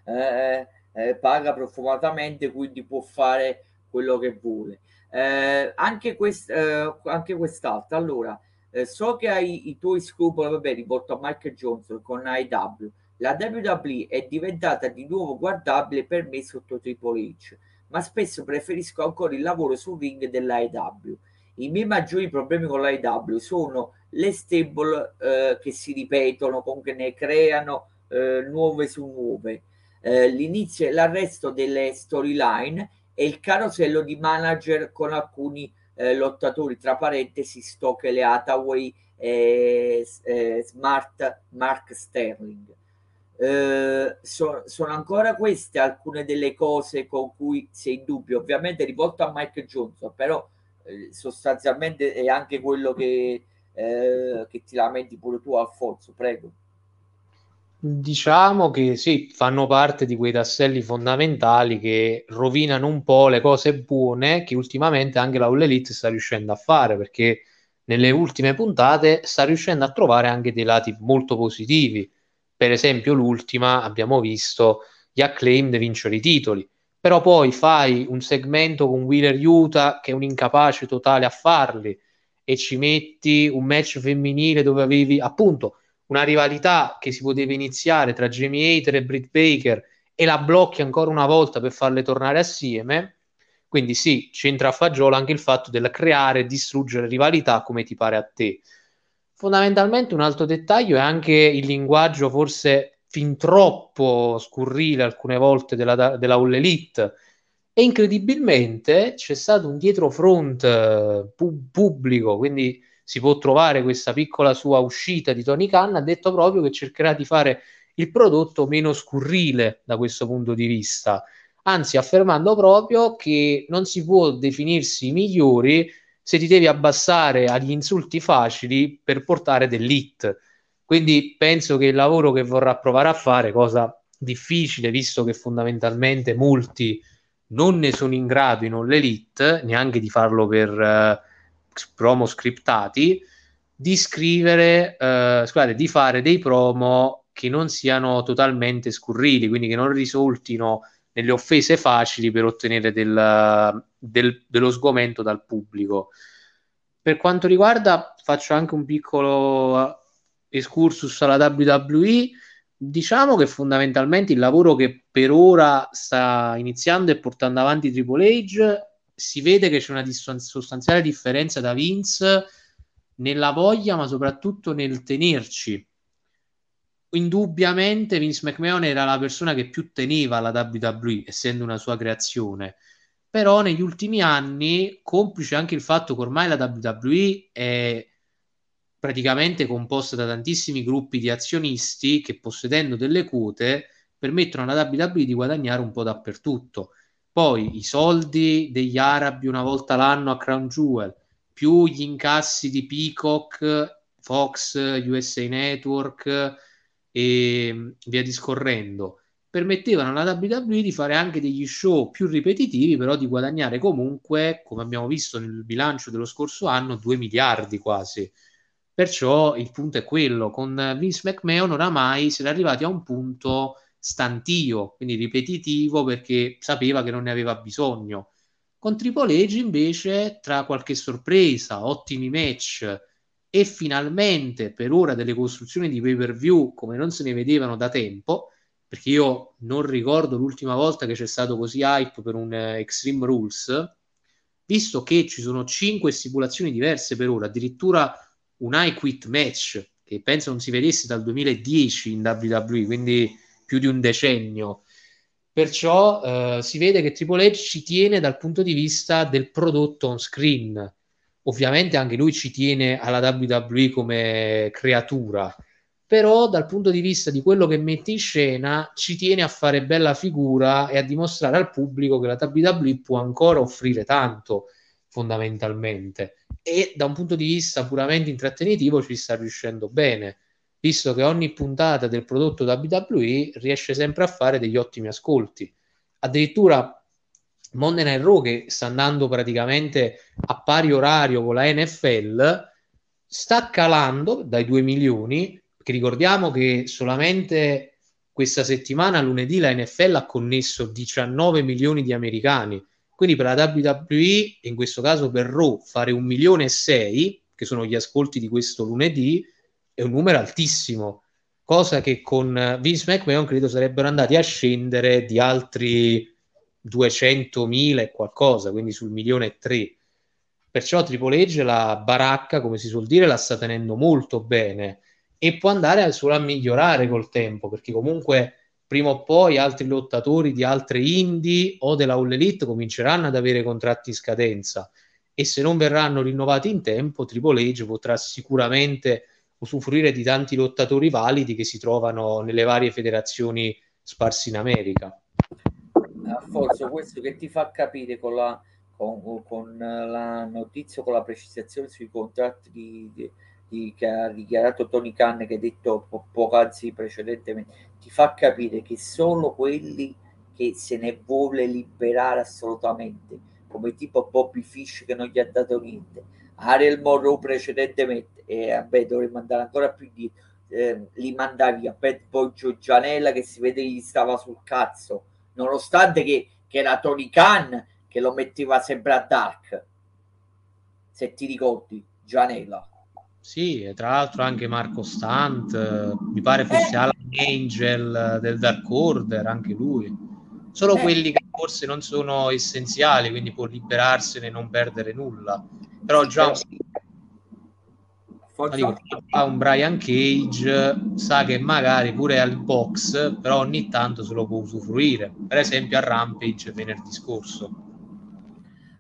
eh, eh, paga profumatamente, quindi può fare quello che vuole. Eh, anche, quest, eh, anche quest'altra, allora, eh, so che hai i tuoi scrupoli, vabbè, rivolto a Mike Johnson con IW. La WWE è diventata di nuovo guardabile per me sotto Triple H, ma spesso preferisco ancora il lavoro sul ring dell'IW. I miei maggiori problemi con l'IW sono le stable eh, che si ripetono, comunque ne creano eh, nuove su nuove. Eh, l'inizio e l'arresto delle storyline e il carosello di manager con alcuni eh, lottatori, tra parentesi, Stokely Hathaway e eh, Smart Mark Sterling. Eh, so, sono ancora queste alcune delle cose con cui sei in dubbio, ovviamente rivolto a Mike Johnson, però sostanzialmente è anche quello che eh, che ti lamenti pure tu Alfonso, prego. Diciamo che sì, fanno parte di quei tasselli fondamentali che rovinano un po' le cose buone che ultimamente anche la All Elite sta riuscendo a fare perché nelle ultime puntate sta riuscendo a trovare anche dei lati molto positivi. Per esempio, l'ultima abbiamo visto gli acclaimed vincere i titoli, però poi fai un segmento con Wheeler Utah che è un incapace totale a farli e ci metti un match femminile dove avevi appunto una rivalità che si poteva iniziare tra Jamie Hater e Britt Baker e la blocchi ancora una volta per farle tornare assieme. Quindi sì, c'entra a fagiolo anche il fatto del creare e distruggere rivalità come ti pare a te. Fondamentalmente un altro dettaglio è anche il linguaggio forse fin troppo scurrile alcune volte della, della All Elite e incredibilmente c'è stato un dietro front eh, pu- pubblico, quindi si può trovare questa piccola sua uscita di Tony Khan, ha detto proprio che cercherà di fare il prodotto meno scurrile da questo punto di vista, anzi affermando proprio che non si può definirsi migliori se ti devi abbassare agli insulti facili per portare dell'hit. Quindi penso che il lavoro che vorrà provare a fare, cosa difficile visto che fondamentalmente molti non ne sono in grado in all neanche di farlo per... Promo scriptati, di scrivere, eh, scusate, di fare dei promo che non siano totalmente scurrili, quindi che non risultino nelle offese facili per ottenere del, del, dello sgomento dal pubblico. Per quanto riguarda, faccio anche un piccolo excursus alla WWE. Diciamo che fondamentalmente il lavoro che per ora sta iniziando e portando avanti Triple H si vede che c'è una sostanziale differenza da Vince nella voglia, ma soprattutto nel tenerci. Indubbiamente Vince McMahon era la persona che più teneva la WWE, essendo una sua creazione. Però negli ultimi anni, complice anche il fatto che ormai la WWE è praticamente composta da tantissimi gruppi di azionisti che possedendo delle quote permettono alla WWE di guadagnare un po' dappertutto. Poi i soldi degli arabi una volta l'anno a Crown Jewel, più gli incassi di Peacock, Fox, USA Network e via discorrendo, permettevano alla WWE di fare anche degli show più ripetitivi, però di guadagnare comunque, come abbiamo visto nel bilancio dello scorso anno, 2 miliardi quasi. Perciò il punto è quello, con Vince McMahon oramai si è arrivati a un punto stantio, quindi ripetitivo perché sapeva che non ne aveva bisogno. Con Triple H invece, tra qualche sorpresa, ottimi match e finalmente per ora delle costruzioni di pay per view come non se ne vedevano da tempo, perché io non ricordo l'ultima volta che c'è stato così hype per un uh, Extreme Rules, visto che ci sono cinque stipulazioni diverse per ora, addirittura un I Quit match che penso non si vedesse dal 2010 in WWE, quindi più di un decennio. Perciò eh, si vede che Triple H ci tiene dal punto di vista del prodotto on screen. Ovviamente anche lui ci tiene alla WWE come creatura, però dal punto di vista di quello che mette in scena ci tiene a fare bella figura e a dimostrare al pubblico che la WWE può ancora offrire tanto fondamentalmente e da un punto di vista puramente intrattenitivo ci sta riuscendo bene visto che ogni puntata del prodotto WWE riesce sempre a fare degli ottimi ascolti. Addirittura Monday Night Raw che sta andando praticamente a pari orario con la NFL sta calando dai 2 milioni, che ricordiamo che solamente questa settimana lunedì la NFL ha connesso 19 milioni di americani. Quindi per la WWE, in questo caso per Raw, fare un milione e sei, che sono gli ascolti di questo lunedì, è un numero altissimo, cosa che con Vince McMahon credo sarebbero andati a scendere di altri 200.000 e qualcosa, quindi sul milione e tre. Perciò Triple H la baracca, come si suol dire, la sta tenendo molto bene e può andare solo a migliorare col tempo, perché comunque prima o poi altri lottatori di altre indie o della All Elite cominceranno ad avere contratti in scadenza e se non verranno rinnovati in tempo, Triple H potrà sicuramente usufruire di tanti lottatori validi che si trovano nelle varie federazioni sparse in America. Alfonso, questo che ti fa capire con la, con, con la notizia, con la precisazione sui contratti di, di, di, che ha dichiarato Tony Khan, che ha detto po- poc'anzi precedentemente, ti fa capire che solo quelli che se ne vuole liberare assolutamente, come tipo Bobby Fish che non gli ha dato niente, Ariel Monroe precedentemente, e vabbè dovremmo andare ancora più di eh, li mandavi a Bad Boy Gianella che si vede che gli stava sul cazzo, nonostante che, che era Tony Khan che lo metteva sempre a Dark, se ti ricordi, Gianella. Sì, e tra l'altro anche Marco Stant, eh, mi pare fosse eh. Alan Angel del Dark Order, anche lui. Solo eh. quelli che forse non sono essenziali, quindi può liberarsene e non perdere nulla. Però già dico, ha un Brian Cage, sa che magari pure al box, però ogni tanto se lo può usufruire. Per esempio a Rampage venerdì scorso.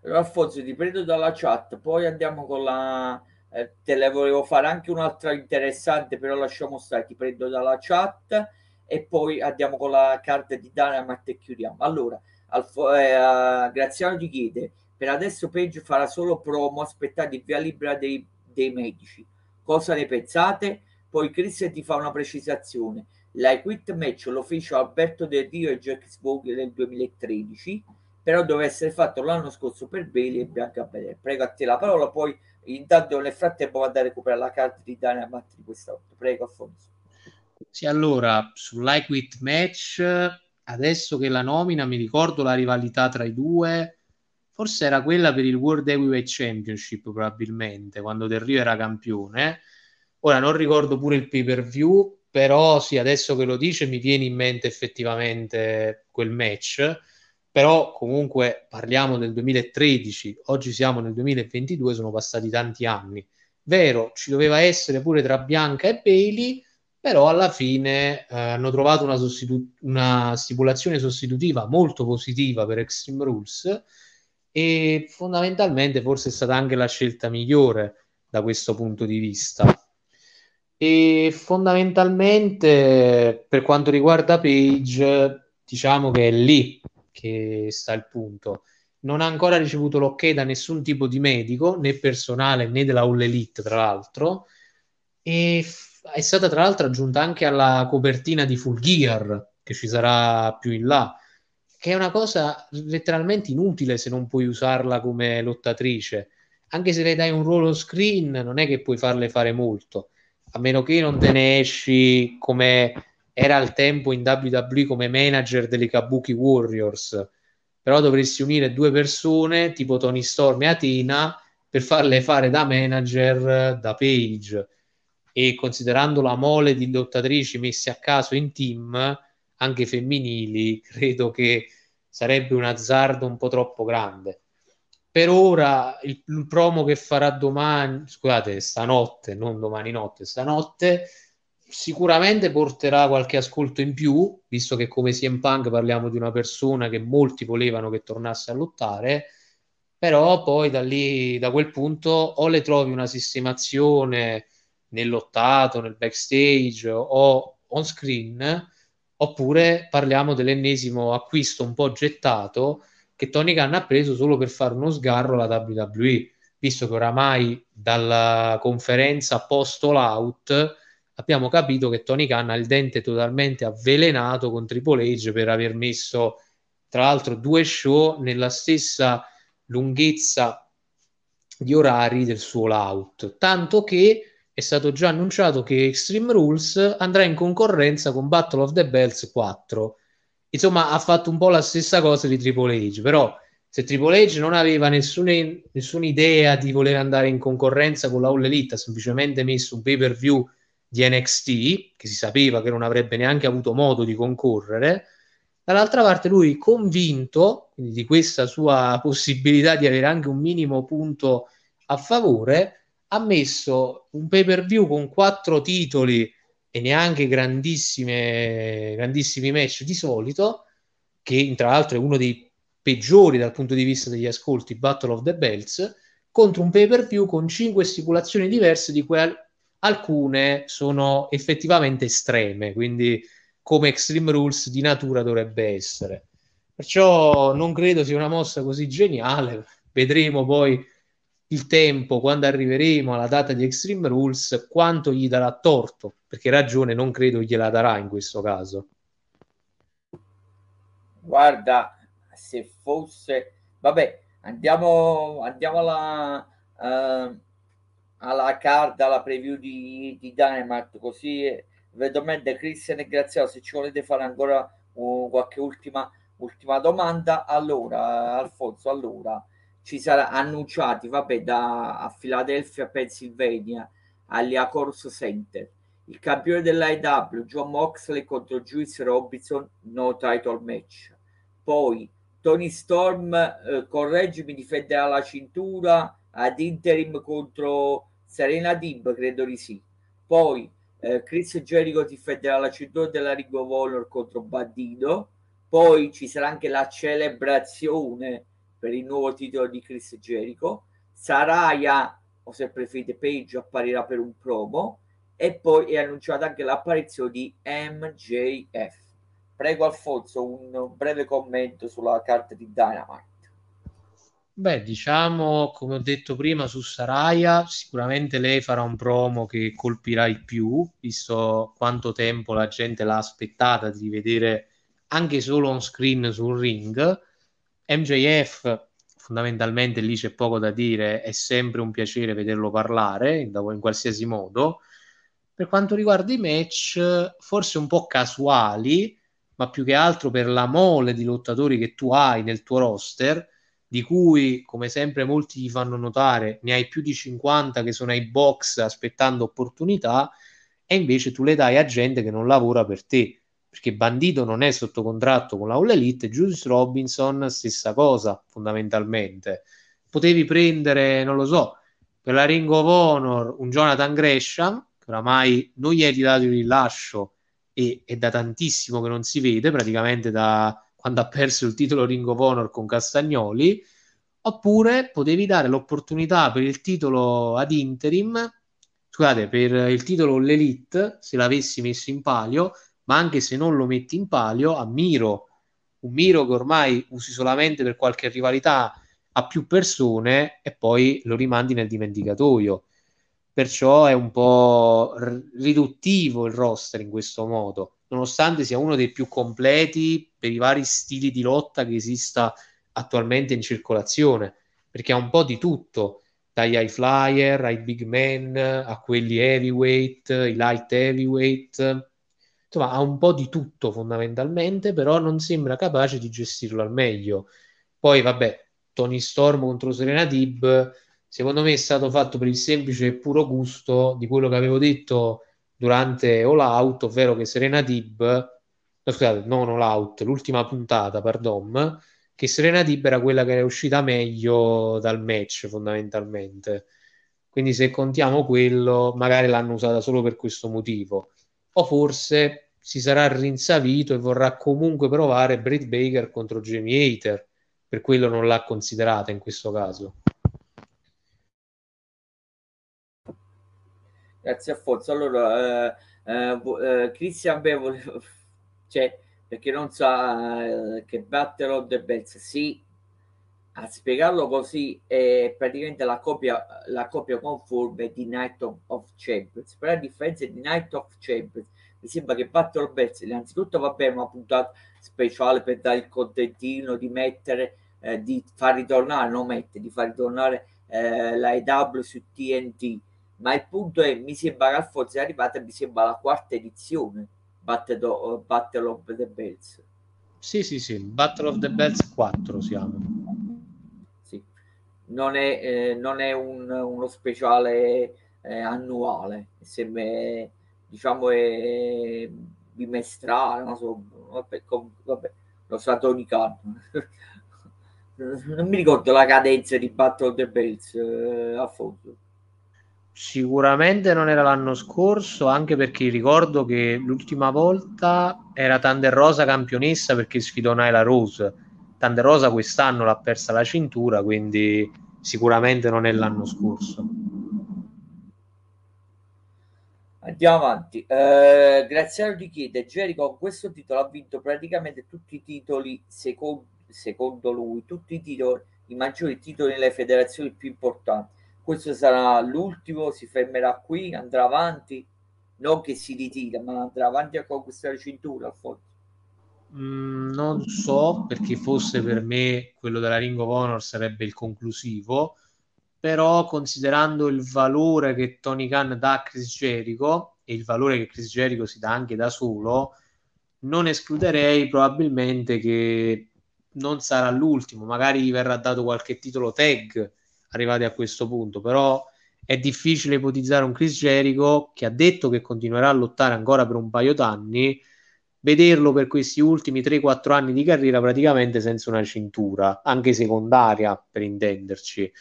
Rafforzo, ti prendo dalla chat, poi andiamo con la eh, te le volevo fare anche un'altra interessante, però lasciamo stare, ti prendo dalla chat e poi andiamo con la carta di Dynamite e chiudiamo. Allora, Alfo, eh, Graziano ti chiede, per adesso Page farà solo promo, aspettate via libera dei, dei medici. Cosa ne pensate? Poi Chris ti fa una precisazione. La quit match lo fece Alberto Del Rio e Jack Svogue nel 2013, però doveva essere fatto l'anno scorso per Bailey e Bianca Belair. Prego a te la parola, poi Intanto nel frattempo vado a recuperare la carta di Dynamite di questa volta. Prego, Alfonso. Sì, allora, sull'I Match, adesso che la nomina, mi ricordo la rivalità tra i due, forse era quella per il World Heavyweight Championship probabilmente, quando Del Rio era campione. Ora non ricordo pure il pay per view, però sì, adesso che lo dice mi viene in mente effettivamente quel match però comunque parliamo del 2013, oggi siamo nel 2022, sono passati tanti anni. Vero, ci doveva essere pure tra Bianca e Bailey, però alla fine eh, hanno trovato una, sostitu- una stipulazione sostitutiva molto positiva per Extreme Rules e fondamentalmente forse è stata anche la scelta migliore da questo punto di vista. E fondamentalmente per quanto riguarda Page, diciamo che è lì che sta il punto. Non ha ancora ricevuto l'ok da nessun tipo di medico, né personale né della All Elite, tra l'altro, e è stata tra l'altro aggiunta anche alla copertina di Full Gear, che ci sarà più in là, che è una cosa letteralmente inutile se non puoi usarla come lottatrice. Anche se le dai un ruolo screen, non è che puoi farle fare molto, a meno che non te ne esci come era al tempo in WWE come manager delle Kabuki Warriors, però dovresti unire due persone tipo Tony Storm e Athena per farle fare da manager da Page e considerando la mole di lottatrici messe a caso in team anche femminili credo che sarebbe un azzardo un po' troppo grande. Per ora il, il promo che farà domani scusate stanotte non domani notte stanotte sicuramente porterà qualche ascolto in più, visto che come CM Punk parliamo di una persona che molti volevano che tornasse a lottare, però poi da lì, da quel punto, o le trovi una sistemazione nel lottato, nel backstage o on screen, oppure parliamo dell'ennesimo acquisto un po' gettato che Tony Khan ha preso solo per fare uno sgarro alla WWE, visto che oramai dalla conferenza post-all out abbiamo capito che Tony Khan ha il dente totalmente avvelenato con Triple H per aver messo tra l'altro due show nella stessa lunghezza di orari del suo layout, tanto che è stato già annunciato che Extreme Rules andrà in concorrenza con Battle of the Bells 4. Insomma, ha fatto un po' la stessa cosa di Triple H, però se Triple H non aveva nessuna, nessuna idea di voler andare in concorrenza con la All Elite, ha semplicemente messo un pay-per-view di NXT, che si sapeva che non avrebbe neanche avuto modo di concorrere, dall'altra parte lui convinto di questa sua possibilità di avere anche un minimo punto a favore, ha messo un pay per view con quattro titoli e neanche grandissime, grandissimi match di solito, che tra l'altro è uno dei peggiori dal punto di vista degli ascolti, Battle of the Bells, contro un pay per view con cinque stipulazioni diverse di cui alcune sono effettivamente estreme, quindi come Extreme Rules di natura dovrebbe essere. Perciò non credo sia una mossa così geniale, vedremo poi il tempo, quando arriveremo alla data di Extreme Rules, quanto gli darà torto, perché ragione non credo gliela darà in questo caso. Guarda, se fosse... Vabbè, andiamo, andiamo alla, uh, alla card, alla preview di, di Dynamite, così vedo me Christian e Graziano se ci volete fare ancora uh, qualche ultima, ultima domanda. Allora, Alfonso, allora ci sarà annunciati, vabbè, da Philadelphia, Pennsylvania, agli Acors Center. Il campione dell'AEW, John Moxley contro Juice Robinson, no title match. Poi Tony Storm, eh, correggimi, difenderà la cintura ad interim contro Serena Dib, credo di sì. Poi eh, Chris Jericho difenderà la cintura della Ring of Honor contro Bandito. Poi ci sarà anche la celebrazione per il nuovo titolo di Chris Jericho. Saraya, o se preferite Page, apparirà per un promo. E poi è annunciata anche l'apparizione di MJF. Prego Alfonso un breve commento sulla carta di Dynamite. Beh, diciamo, come ho detto prima, su Saraya, sicuramente lei farà un promo che colpirà il più, visto quanto tempo la gente l'ha aspettata di vedere anche solo on screen sul ring. MJF, fondamentalmente lì c'è poco da dire, è sempre un piacere vederlo parlare in, in qualsiasi modo. Per quanto riguarda i match, forse un po' casuali, ma più che altro per la mole di lottatori che tu hai nel tuo roster di cui, come sempre, molti gli fanno notare, ne hai più di 50 che sono ai box aspettando opportunità, e invece tu le dai a gente che non lavora per te. Perché Bandito non è sotto contratto con la All Elite, Julius Robinson, stessa cosa, fondamentalmente. Potevi prendere, non lo so, per la Ring of Honor un Jonathan Gresham, che oramai non gli hai dato il rilascio e è da tantissimo che non si vede, praticamente da quando ha perso il titolo Ring of Honor con Castagnoli, oppure potevi dare l'opportunità per il titolo ad interim, scusate, per il titolo l'Elite, se l'avessi messo in palio, ma anche se non lo metti in palio, a Miro, un Miro che ormai usi solamente per qualche rivalità a più persone e poi lo rimandi nel dimenticatoio. Perciò è un po' riduttivo il roster in questo modo nonostante sia uno dei più completi per i vari stili di lotta che esista attualmente in circolazione, perché ha un po' di tutto, dagli high flyer ai big men, a quelli heavyweight, i light heavyweight, insomma ha un po' di tutto fondamentalmente, però non sembra capace di gestirlo al meglio. Poi vabbè, Tony Storm contro Serena Dib, secondo me è stato fatto per il semplice e puro gusto di quello che avevo detto durante All Out, ovvero che Serena Dib, no, scusate, non All Out, l'ultima puntata, pardon, che Serena Dib era quella che era uscita meglio dal match fondamentalmente. Quindi se contiamo quello, magari l'hanno usata solo per questo motivo. O forse si sarà rinsavito e vorrà comunque provare Britt Baker contro Jamie Hater. Per quello non l'ha considerata in questo caso. Grazie a Forza. Allora, eh, eh, eh Christian Bevo, cioè, perché non sa eh, che Battle of the Bells, sì, a spiegarlo così è praticamente la copia, la copia conforme di Night of, of Champions. Però la differenza di Night of Champions mi sembra che Battle Bells innanzitutto va bene una puntata speciale per dare il contentino di mettere eh, di far ritornare non mette di far ritornare eh, la EW su TNT ma il punto è mi sembra che al Forza è arrivata mi sembra la quarta edizione Battle of, the Bells sì sì sì Battle of the Bells 4 siamo. Non è, eh, non è un, uno speciale eh, annuale sembra diciamo è bimestrale non so vabbè, com, vabbè lo satonicano non mi ricordo la cadenza di Battle of the Bells eh, a fondo Sicuramente non era l'anno scorso, anche perché ricordo che l'ultima volta era Thunder Rosa campionessa perché sfidò Naila Rose. Thunder Rosa quest'anno l'ha persa la cintura, quindi sicuramente non è l'anno scorso. Andiamo avanti. Eh, Graziano ti chiede: Jericho con questo titolo ha vinto praticamente tutti i titoli, secondo, secondo lui, tutti i titoli, i maggiori titoli nelle federazioni più importanti questo sarà l'ultimo, si fermerà qui, andrà avanti, non che si ritira, ma andrà avanti a conquistare cintura, Alfonso. Mm, non so perché fosse per me quello della Ring of Honor sarebbe il conclusivo, però considerando il valore che Tony Khan dà a Chris Jericho e il valore che Chris Jericho si dà anche da solo, non escluderei probabilmente che non sarà l'ultimo, magari gli verrà dato qualche titolo tag arrivati a questo punto, però è difficile ipotizzare un Chris Jericho che ha detto che continuerà a lottare ancora per un paio d'anni, vederlo per questi ultimi 3-4 anni di carriera praticamente senza una cintura, anche secondaria per intenderci.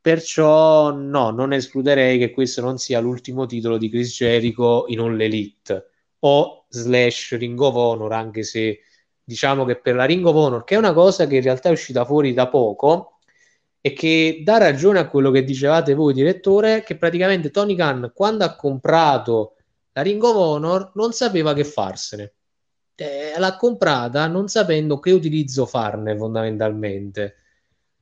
Perciò no, non escluderei che questo non sia l'ultimo titolo di Chris Jericho in All Elite o slash Ring of Honor, anche se diciamo che per la Ring of Honor, che è una cosa che in realtà è uscita fuori da poco e che dà ragione a quello che dicevate voi, direttore, che praticamente Tony Khan, quando ha comprato la Ring of Honor, non sapeva che farsene. Eh, l'ha comprata non sapendo che utilizzo farne fondamentalmente.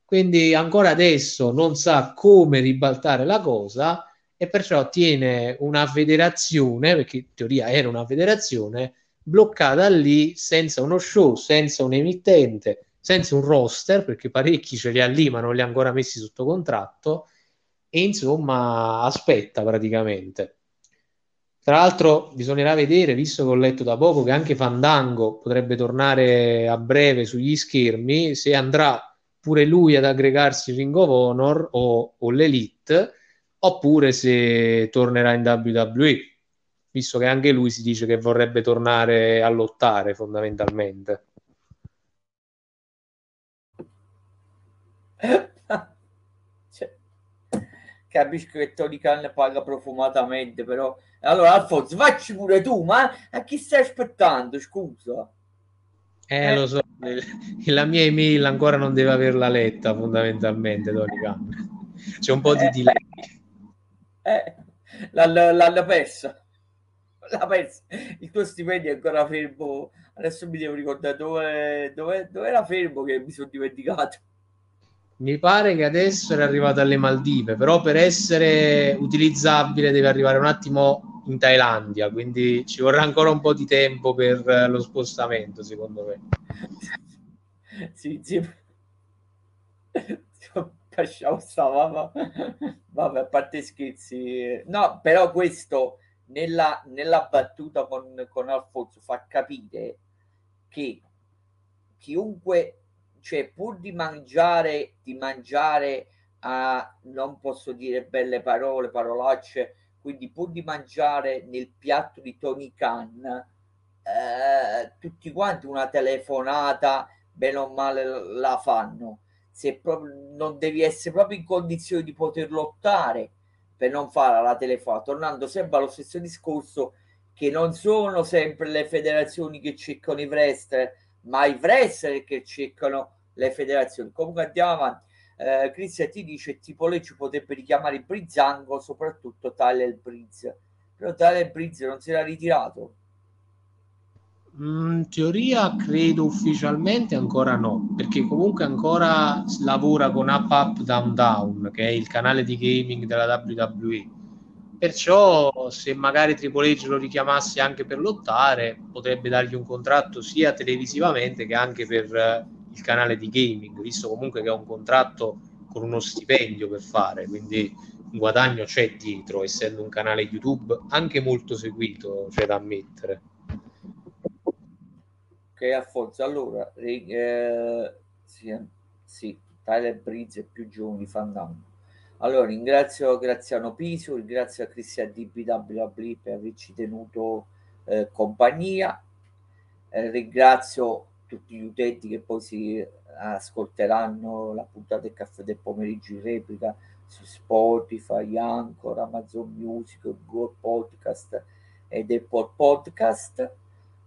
Quindi ancora adesso non sa come ribaltare la cosa e perciò tiene una federazione, perché in teoria era una federazione, bloccata lì senza uno show, senza un emittente, senza un roster, perché parecchi ce li ha lì ma non li ha ancora messi sotto contratto, e insomma aspetta praticamente. Tra l'altro bisognerà vedere, visto che ho letto da poco che anche Fandango potrebbe tornare a breve sugli schermi, se andrà pure lui ad aggregarsi Ring of Honor o, o l'Elite, oppure se tornerà in WWE, visto che anche lui si dice che vorrebbe tornare a lottare fondamentalmente. cioè, capisco che Tony Khan paga profumatamente, però allora Alfonso, facci pure tu, ma a chi stai aspettando? Scusa. Eh, eh, lo so, la mia email ancora non deve averla letta fondamentalmente, Tony Khan. C'è un po' di eh, delay. Eh, l'hanno persa. L'ha persa. Il tuo stipendio è ancora fermo. Adesso mi devo ricordare dove, dove, dove era fermo che mi sono dimenticato. Mi pare che adesso era arrivato alle Maldive, però per essere utilizzabile deve arrivare un attimo in Thailandia, quindi ci vorrà ancora un po' di tempo per lo spostamento, secondo me. Sì, sì. lasciamo stare, vabbè, a parte scherzi. No, però questo nella, nella battuta con, con Alfonso fa capire che chiunque, cioè pur di mangiare, di mangiare a, non posso dire belle parole, parolacce, quindi pur di mangiare nel piatto di Tony Khan, eh, tutti quanti una telefonata, bene o male, la fanno. Se proprio non devi essere proprio in condizione di poter lottare per non fare la telefonata, tornando sempre allo stesso discorso che non sono sempre le federazioni che cercano i wrestler, ma i wrestler che cercano le federazioni. Comunque andiamo avanti. Eh, Cristian ti dice tipo lei ci potrebbe richiamare il Brizzango, soprattutto Tyler Brizz. Però Tyler Brizz non si era ritirato. Mm, in teoria credo ufficialmente ancora no, perché comunque ancora lavora con Up Up Down Down, che è il canale di gaming della WWE. Perciò se magari Triple H lo richiamasse anche per lottare, potrebbe dargli un contratto sia televisivamente che anche per eh, il canale di gaming, visto comunque che ha un contratto con uno stipendio per fare, quindi un guadagno c'è dietro, essendo un canale YouTube anche molto seguito, c'è da ammettere. Che Alfonso allora eh, sì, sì, Tyler Bridge è più giovane Fandango allora ringrazio Graziano Piso ringrazio Cristian DBW per averci tenuto eh, compagnia eh, ringrazio tutti gli utenti che poi si ascolteranno la puntata del caffè del pomeriggio in replica su Spotify, Anchor, Amazon Music, Google Podcast ed Apple Podcast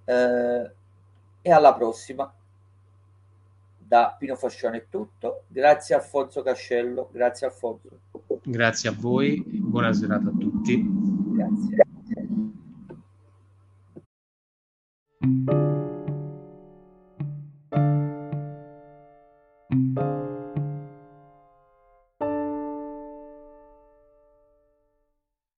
eh, e alla prossima. Da Pino Fascione è tutto. Grazie Alfonso Cascello. Grazie Alfonso. Grazie a voi. Buona serata a tutti. Grazie.